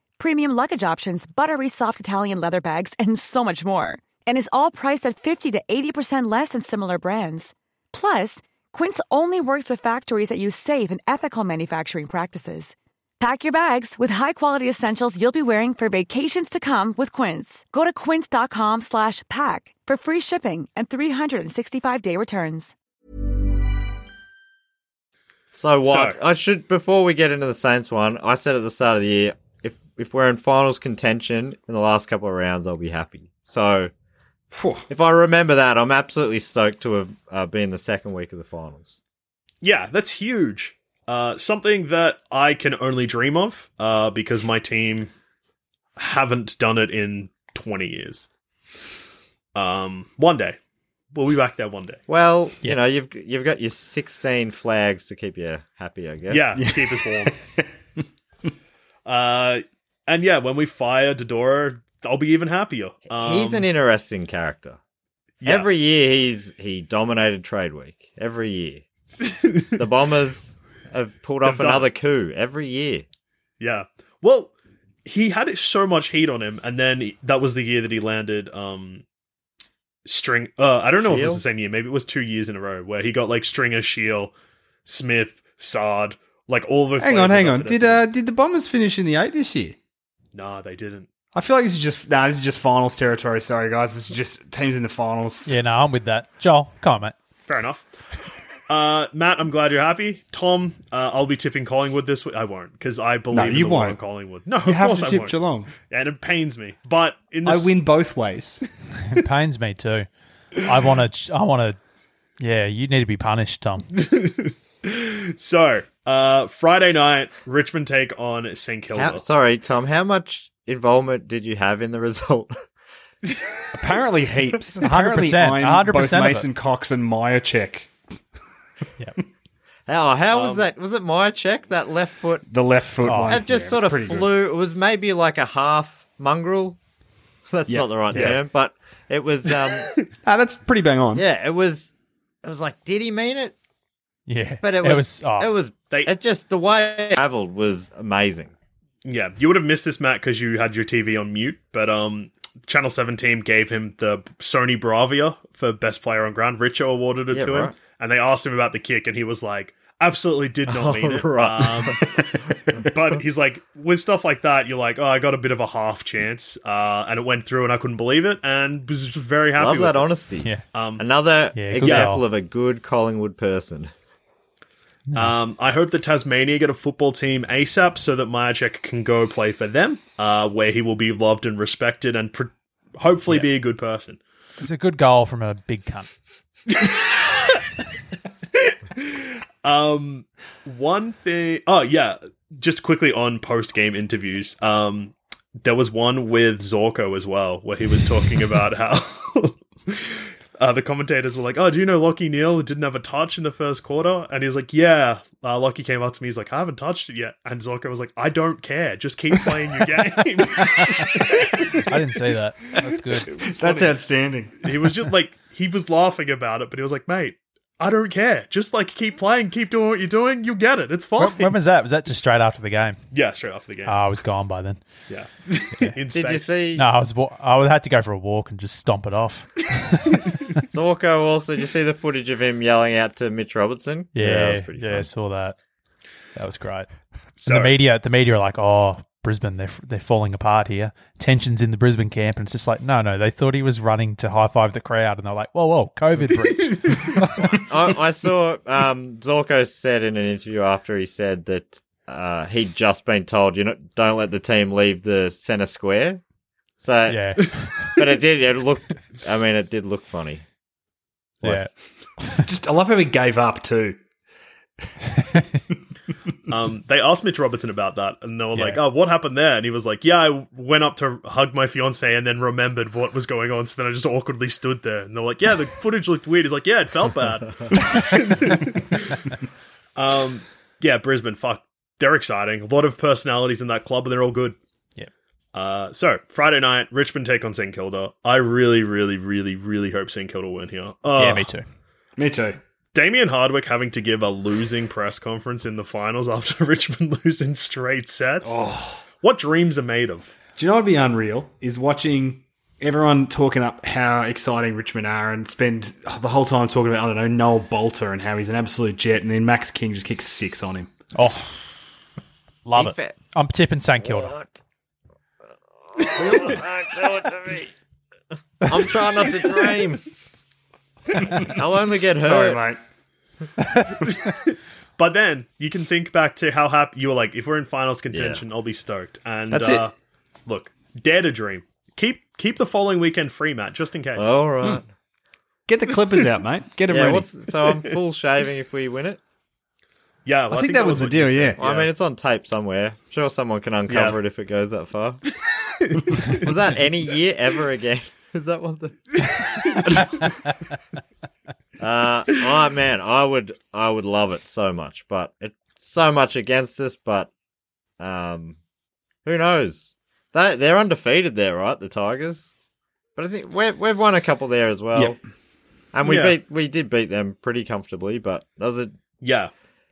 premium luggage options, buttery soft Italian leather bags, and so much more. And is all priced at 50 to 80% less than similar brands. Plus, Quince only works with factories that use safe and ethical manufacturing practices. Pack your bags with high-quality essentials you'll be wearing for vacations to come with Quince. Go to quince.com slash pack for free shipping and 365-day returns. So what? So- I should before we get into the Saints one. I said at the start of the year, if if we're in finals contention in the last couple of rounds, I'll be happy. So if I remember that, I'm absolutely stoked to have uh, been the second week of the finals. Yeah, that's huge. Uh, something that I can only dream of uh, because my team haven't done it in 20 years. Um, one day. We'll be back there one day. Well, Yeah. you know, you've you've got your 16 flags to keep you happy, I guess. Yeah, keep us warm. uh, and yeah, when we fire Dodoro, I'll be even happier. Um, he's an interesting character. yeah. Every year he's he dominated trade week. Every year. the Bombers have pulled off They've another it. coup every year. Yeah. Well, he had so much heat on him, and then he- that was the year that he landed um string. Uh, I don't know if it was the same year. Maybe it was two years in a row where he got like Stringer, Shiel, Smith, Saad, like all the. Hang on, hang on. Did uh, did the Bombers finish in the eight this year? Nah, they didn't. I feel like this is just nah, this is just finals territory. Sorry, guys. This is just teams in the finals. Yeah, no, I'm with that. Joel, come on, mate. Fair enough. Uh, Matt, I'm glad you're happy. Tom, uh, I'll be tipping Collingwood this week. I won't because I believe No, in you the won't. on Collingwood. No, You of have course to I won't. Geelong. and it pains me. But in I win both ways. It pains me too. I want to. I want to. Yeah, you need to be punished, Tom. So, uh, Friday night, Richmond take on St Kilda. How, sorry, Tom. How much involvement did you have in the result? Apparently heaps. Apparently 100%, I'm 100% both. Mason Cox and Mihocek. How how Um, was that? Was it my check that left foot? The left foot Oh, one. It just Yeah, sort it's of pretty good. flew. It was maybe like a half mongrel. That's Yeah. not the right Yeah. term, but it was. Um, Ah, that's pretty bang on. yeah, it was. It was like, did he mean it? Yeah, But it was. oh, it was. They- it just the way it traveled was amazing. Yeah, you would have missed this, Matt, because you had your TV on mute. But um, Channel Seven team gave him the Sony Bravia for best player on ground. Richo awarded it Yeah, to him, and they asked him about the kick, and he was like, "Absolutely did not Oh, mean it." right. Um, but he's like, with stuff like that, you're like, "Oh, I got a bit of a half chance," uh, and it went through, and I couldn't believe it, and was just very happy. Love with that it. honesty. yeah. Um, Another Yeah, example goal. of a good Collingwood person. Um, I hope that Tasmania get a football team ASAP so that Mihocek can go play for them, uh, where he will be loved and respected and pr- hopefully be a good person. It's a good goal from a big cunt. Um, one thing. Oh yeah, just quickly on post game interviews. Um, there was one with Zorko as well, where he was talking about how. Uh, the commentators were like, "Oh, do you know Lachie Neale didn't have a touch in the first quarter?" And he's like, "Yeah." Uh, Lachie came up to me. He's like, "I haven't touched it yet." And Zorko was like, "I don't care. Just keep playing your game." I didn't say that. That's good. That's outstanding. he was just like, he was laughing about it, but he was like, "Mate, I don't care. Just like keep playing, keep doing what you're doing. You'll get it. It's fine." When, when was that? Was that just straight after the game? yeah, straight after the game. Oh, I was gone by then. yeah. In Did you see No, I was. wa- I had to go for a walk and just stomp it off. Zorko also? Did you see the footage of him yelling out to Mitch Robinson? Yeah, that was pretty yeah, I saw that. That was great. So- And the media, the media are like, "Oh, Brisbane, they're they're falling apart here. Tensions in the Brisbane camp." And it's just like, no, no, they thought he was running to high five the crowd, and they're like, "Whoa, whoa, COVID breach." I, I saw um, Zorko said in an interview after he said that uh, he'd just been told, you know, don't let the team leave the centre square. So, yeah, but it did. It looked. I mean, it did look funny. yeah. Just I love how he gave up too. um, they asked Mitch Robinson about that, and they were like, "Oh, what happened there?" And he was like, "Yeah, I went up to hug my fiance, and then remembered what was going on. So then I just awkwardly stood there." And they were like, "Yeah, the footage looked weird." He's like, "Yeah, it felt bad." um, yeah, Brisbane, fuck, they're exciting. A lot of personalities in that club, and they're all good. Yep. Uh, so Friday night, Richmond take on St Kilda. I really, really, really, really hope St Kilda win here. Uh, yeah, me too. Me too. Damien Hardwick having to give a losing press conference in the finals after Richmond losing straight sets. Oh. What dreams are made of? Do you know what'd be unreal? Is watching everyone talking up how exciting Richmond are and spend the whole time talking about, I don't know, Noah Balta and how he's an absolute jet, and then Max King just kicks six on him. Oh, love He it. I'm tipping St Kilda. What? Don't do it to me. I'm trying not to dream. I'll only get hurt. Sorry, mate. But then you can think back to how happy you were like, if we're in finals contention, I'll be stoked. And That's uh, look, dare to dream. Keep keep the following weekend free, Matt, just in case. All right. Get the Clippers out, mate. Get them Yeah. ready. What's, so I'm full shaving if we win it. yeah, well, I think that was the deal, yeah. Well, I mean, it's on tape somewhere. I'm sure, someone can uncover Yeah. it if it goes that far. Was that any year ever again? Is that what the? uh, oh man, I would, I would love it so much, but it's so much against us. But, um, who knows? They they're undefeated there, right? The Tigers, but I think we've we've won a couple there as well, Yep. and we Yeah. beat we did beat them pretty comfortably. But that was a yeah.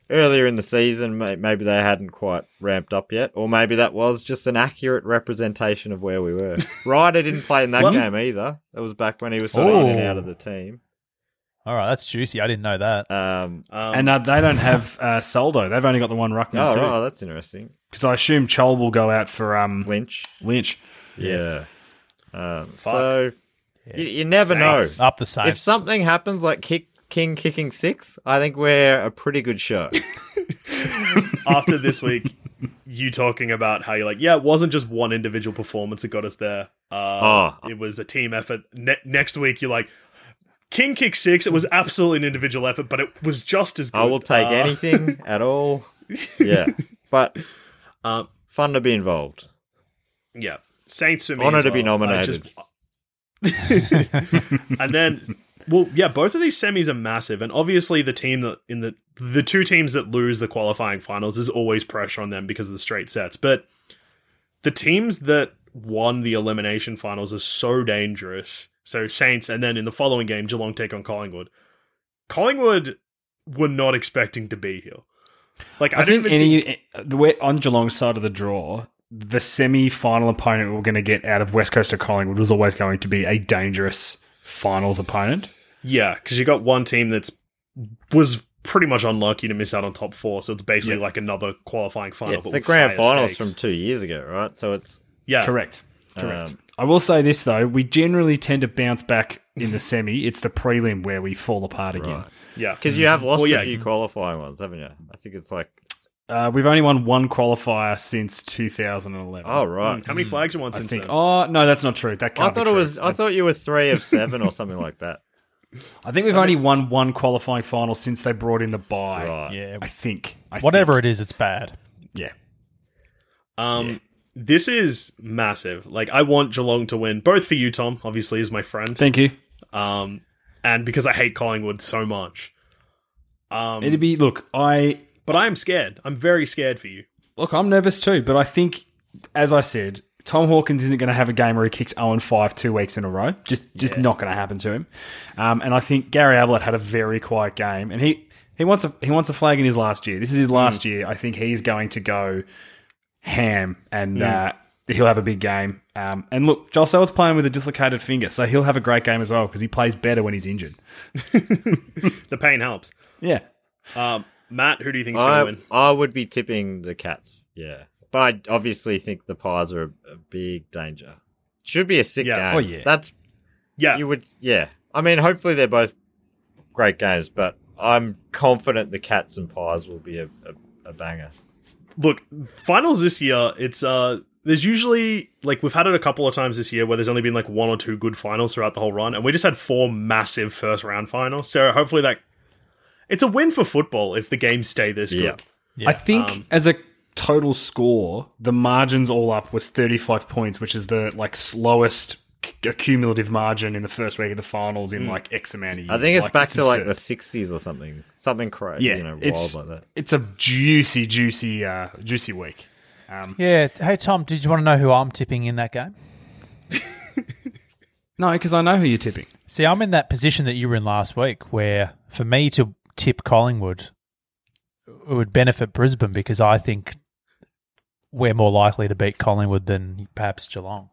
Earlier in the season, maybe they hadn't quite ramped up yet, or maybe that was just an accurate representation of where we were. Ryder didn't play in that Well- game either. That was back when he was sort of in and out of the team. All right, that's juicy. I didn't know that. Um, Um, and uh, they don't have uh, Soldo. They've only got the one ruckman oh, too. right, that's interesting. Because I assume Chol will go out for um, Lynch. Lynch. Yeah. Um, so you, you never Saints. know. Up the Saints. If something happens like kick, King kicking six, I think we're a pretty good show. after this week, you talking about how you're like, yeah, it wasn't just one individual performance that got us there. Uh, Oh. It was a team effort. Ne- next week, you're like, King kick six. It was absolutely an individual effort, but it was just as good. I will take Uh, anything at all. Yeah. But Um, fun to be involved. yeah, Saints for me. Honour as to be well. I nominated. and then, well, yeah, both of these semis are massive, and obviously the team that in the the two teams that lose the qualifying finals is always pressure on them because of the straight sets. But the teams that won the elimination finals are so dangerous. So Saints, and then in the following game, Geelong take on Collingwood. Collingwood were not expecting to be here. Like I, I, think any the way on Geelong's side of the draw, the semi-final opponent we're going to get out of West Coast or Collingwood was always going to be a dangerous finals opponent. Yeah, because you got one team that's was pretty much unlucky to miss out on top four, so it's basically Yeah. like another qualifying final. Yeah, it's but the grand higher finals stakes. from two years ago, right? So it's yeah, Correct. Correct. Um, I will say this though: we generally tend to bounce back in the semi. It's the prelim where we fall apart again. Right. yeah. because you have lost Well, yeah. a few qualifying ones, haven't you? I think it's like, Uh, we've only won one qualifier since 2011. oh right. How many flags you won I since think. then? Oh no, that's not true. That can't I thought be it true. was. I thought you were three of seven or something like that. I think we've only won one qualifying final since they brought in the bye. Right. yeah, I think. I whatever think. it is, it's bad. Yeah. Um, this is massive. Like, I want Geelong to win, both for you, Tom, obviously, as my friend, Thank you. um, and because I hate Collingwood so much. Um, It'd be look. I but I am scared. I'm very scared for you. look. I'm nervous too, but I think, as I said, Tom Hawkins isn't going to have a game where he kicks 0 and 5 two weeks in a row. Just, just not going to happen to him. Um, and I think Gary Ablett had a very quiet game, and he he wants a he wants a flag in his last year. This is his last year. I think he's going to go ham, and uh, he'll have a big game. Um, and look, Joel Sells playing with a dislocated finger, so he'll have a great game as well because he plays better when he's injured. The pain helps. Yeah. Um, Matt, who do you think's I, going to win? I would be tipping the Cats. Yeah, but I obviously think the Pies are a, a big danger. Should be a sick Yeah. game. Oh, yeah. That's Yeah, you would. Yeah, I mean, hopefully they're both great games, but I'm confident the Cats and Pies will be a, a, a banger. look, finals this year, it's uh there's usually like we've had it a couple of times this year where there's only been like one or two good finals throughout the whole run, and we just had four massive first round finals. So hopefully that it's a win for football if the games stay this Yeah. good. Yeah. I think Um, as a total score, the margins all up was 35 points, which is the like slowest c- cumulative margin in the first week of the finals in like X amount of years. I think it's Like, back to like the 60s or something, something crazy, yeah, you know, wild it's like that. it's a juicy, juicy, uh, juicy week. Um, Yeah. Hey, Tom, did you want to know who I'm tipping in that game? no, because I know who you're tipping. See, I'm in that position that you were in last week, where for me to tip Collingwood, it would benefit Brisbane because I think we're more likely to beat Collingwood than perhaps Geelong.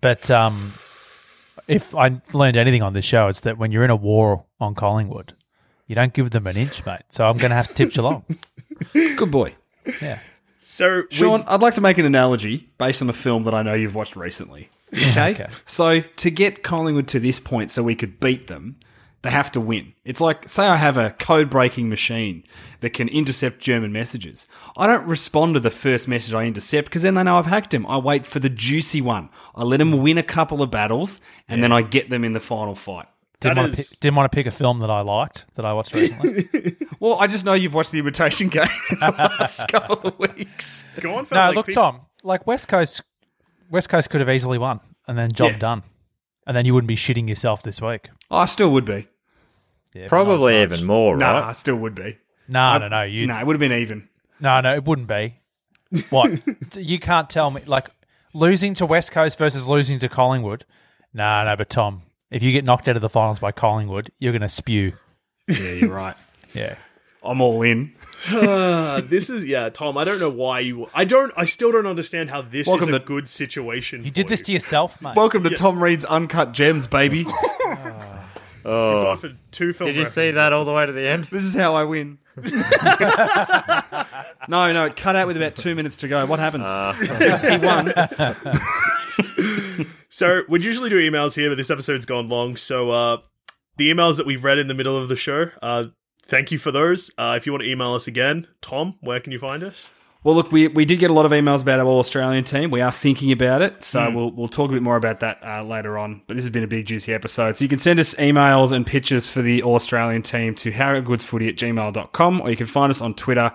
But um, if I learned anything on this show, it's that when you're in a war on Collingwood, you don't give them an inch, mate. So I'm going to have to tip Geelong. Good boy, Yeah. So Sean. with- I'd like to make an analogy based on a film that I know you've watched recently. Okay, Okay. so to get Collingwood to this point, so we could beat them, they have to win. It's like, say, I have a code breaking machine that can intercept German messages. I don't respond to the first message I intercept because then they know I've hacked him. I wait for the juicy one. I let them win a couple of battles, and then I get them in the final fight. Didn't want, to is- pick, didn't want to pick a film that I liked that I watched recently. Well, I just know you've watched the Imitation Game in the last couple of weeks. go on for no, like, look, pe- Tom. Like West Coast, West Coast could have easily won, and then job Yeah. done, and then you wouldn't be shitting yourself this week. I still would be. Yeah, Probably not even more, Nah, right? I still would be. No, no, no. You No, it would have been even. No, no, it wouldn't be. What? you can't tell me like losing to West Coast versus losing to Collingwood. No, no, but Tom, if you get knocked out of the finals by Collingwood, you're going to spew. Yeah, you're right. Yeah. I'm all in. Uh, this is yeah, Tom. I don't know why you. I don't. I still don't understand how this Welcome is a to- good situation. You did for this to yourself, mate. Welcome to Tom Reed's Uncut Gems, baby. You've gone for two film. Did you see references. that all the way to the end? this is how I win. no, no, it cut out with about two minutes to go. What happens? he won. So we'd usually do emails here, but this episode's gone long. So uh, the emails that we've read in the middle of the show, uh, thank you for those. Uh, if you want to email us again, Tom, where can you find us? Well, look, we, we did get a lot of emails about our All Australian team. We are thinking about it, so we'll we'll talk a bit more about that uh, later on. But this has been a big, juicy episode. So you can send us emails and pictures for the All Australian team to howgoodsfooty at gmail.com, or you can find us on Twitter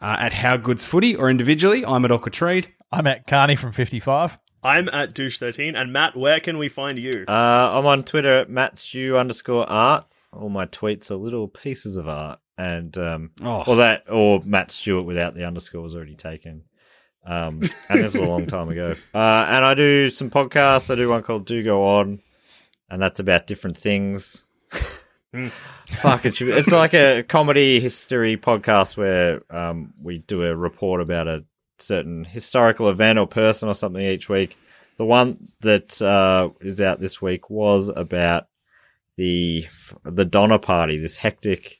uh, at howgoodsfooty or individually. I'm at Ocatreed. I'm at Carney from 55. I'm at douche13. And Matt, where can we find you? Uh, I'm on Twitter at mattstew underscore art. All my tweets are little pieces of art, and um, Oh. or that or Matt Stewart without the underscore was already taken. Um, and this was a long time ago. Uh, and I do some podcasts. I do one called Do Go On, and that's about different things. Fuck it! It's like a comedy history podcast where um, we do a report about a certain historical event or person or something each week. The one that uh, is out this week was about the the Donner Party, this hectic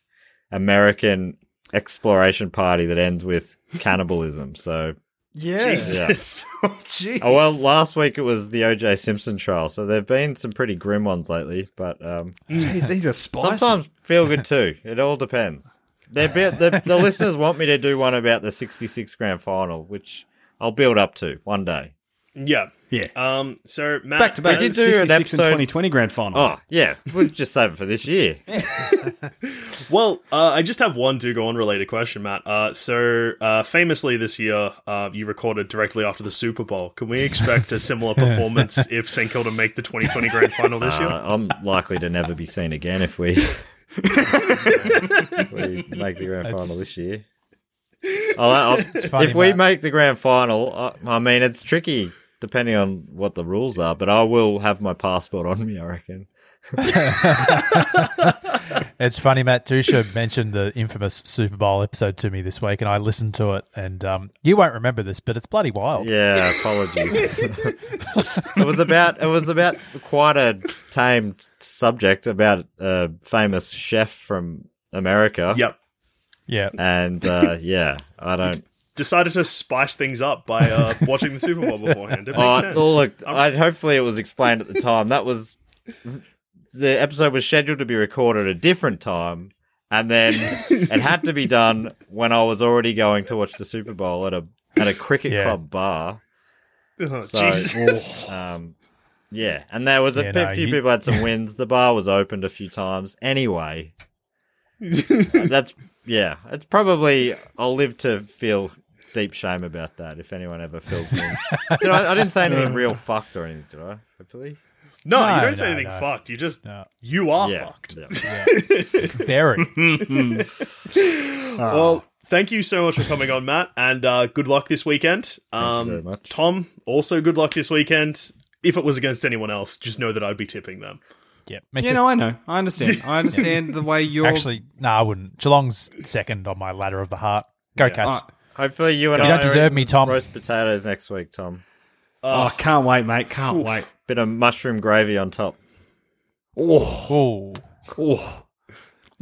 American exploration party that ends with cannibalism. So, Yeah. Jesus. Oh, jeez. oh well, last week it was the O.J. Simpson trial. So there've been some pretty grim ones lately, but um, Jeez, these are spicy. sometimes feel good too. It all depends. They're bit, the the listeners want me to do one about the '66 grand final, which I'll build up to one day. yeah. Yeah. Um. So Matt, Back to back. We did do an 66 episode- and 2020 grand final. Oh yeah, we'll just save it for this year. Well, uh, I just have one do go on related question, Matt. Uh, so, uh, famously this year, uh, you recorded directly after the Super Bowl. Can we expect a similar performance if St Kilda make the 2020 Grand Final this year? Uh, I'm likely to never be seen again if we, if we make the grand final this year. I'll, I'll- funny, if we Matt. make the grand final, I, I mean it's tricky depending on what the rules are, but I will have my passport on me. I reckon. It's funny, Matt Dusha mentioned the infamous Super Bowl episode to me this week, and I listened to it. And um, you won't remember this, but it's bloody wild. Yeah, apologies. it was about it was about quite a tamed subject about a famous chef from America. Yep. Yeah. And uh, yeah, I don't. Decided to spice things up by uh, watching the Super Bowl beforehand. It makes Oh, sense. well, look, I, hopefully it was explained at the time. That was the episode was scheduled to be recorded at a different time, and then it had to be done when I was already going to watch the Super Bowl at a at a cricket Yeah. club bar. Oh, So, Jesus. um, yeah, and there was a Yeah, pe- no, few you- people had some wins. The bar was opened a few times. Anyway, that's yeah. It's probably I'll live to feel deep shame about that if anyone ever feels me. Did I, I didn't say anything real fucked or anything, did I? Hopefully, no, No, you don't say anything no. fucked. You just No. you are yeah. fucked. yeah. Very. Well, thank you so much for coming on, Matt, and uh, good luck this weekend. Um, very much. Tom, also good luck this weekend. If it was against anyone else, just know that I'd be tipping them. Yeah. Me You too. know, I know. I understand. I understand the way you're. Actually, no, I wouldn't. Geelong's second on my ladder of the heart. Go Yeah. Cats. Hopefully, you and You I don't deserve me, Tom. Roast potatoes next week, Tom. oh, oh can't wait, mate. Can't wait. Bit of mushroom gravy on top. Oh. Oh, oh.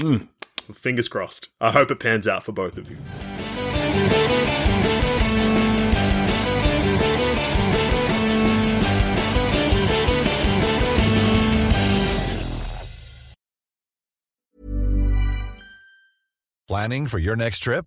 Hmm. Fingers crossed. I hope it pans out for both of you. Planning for your next trip?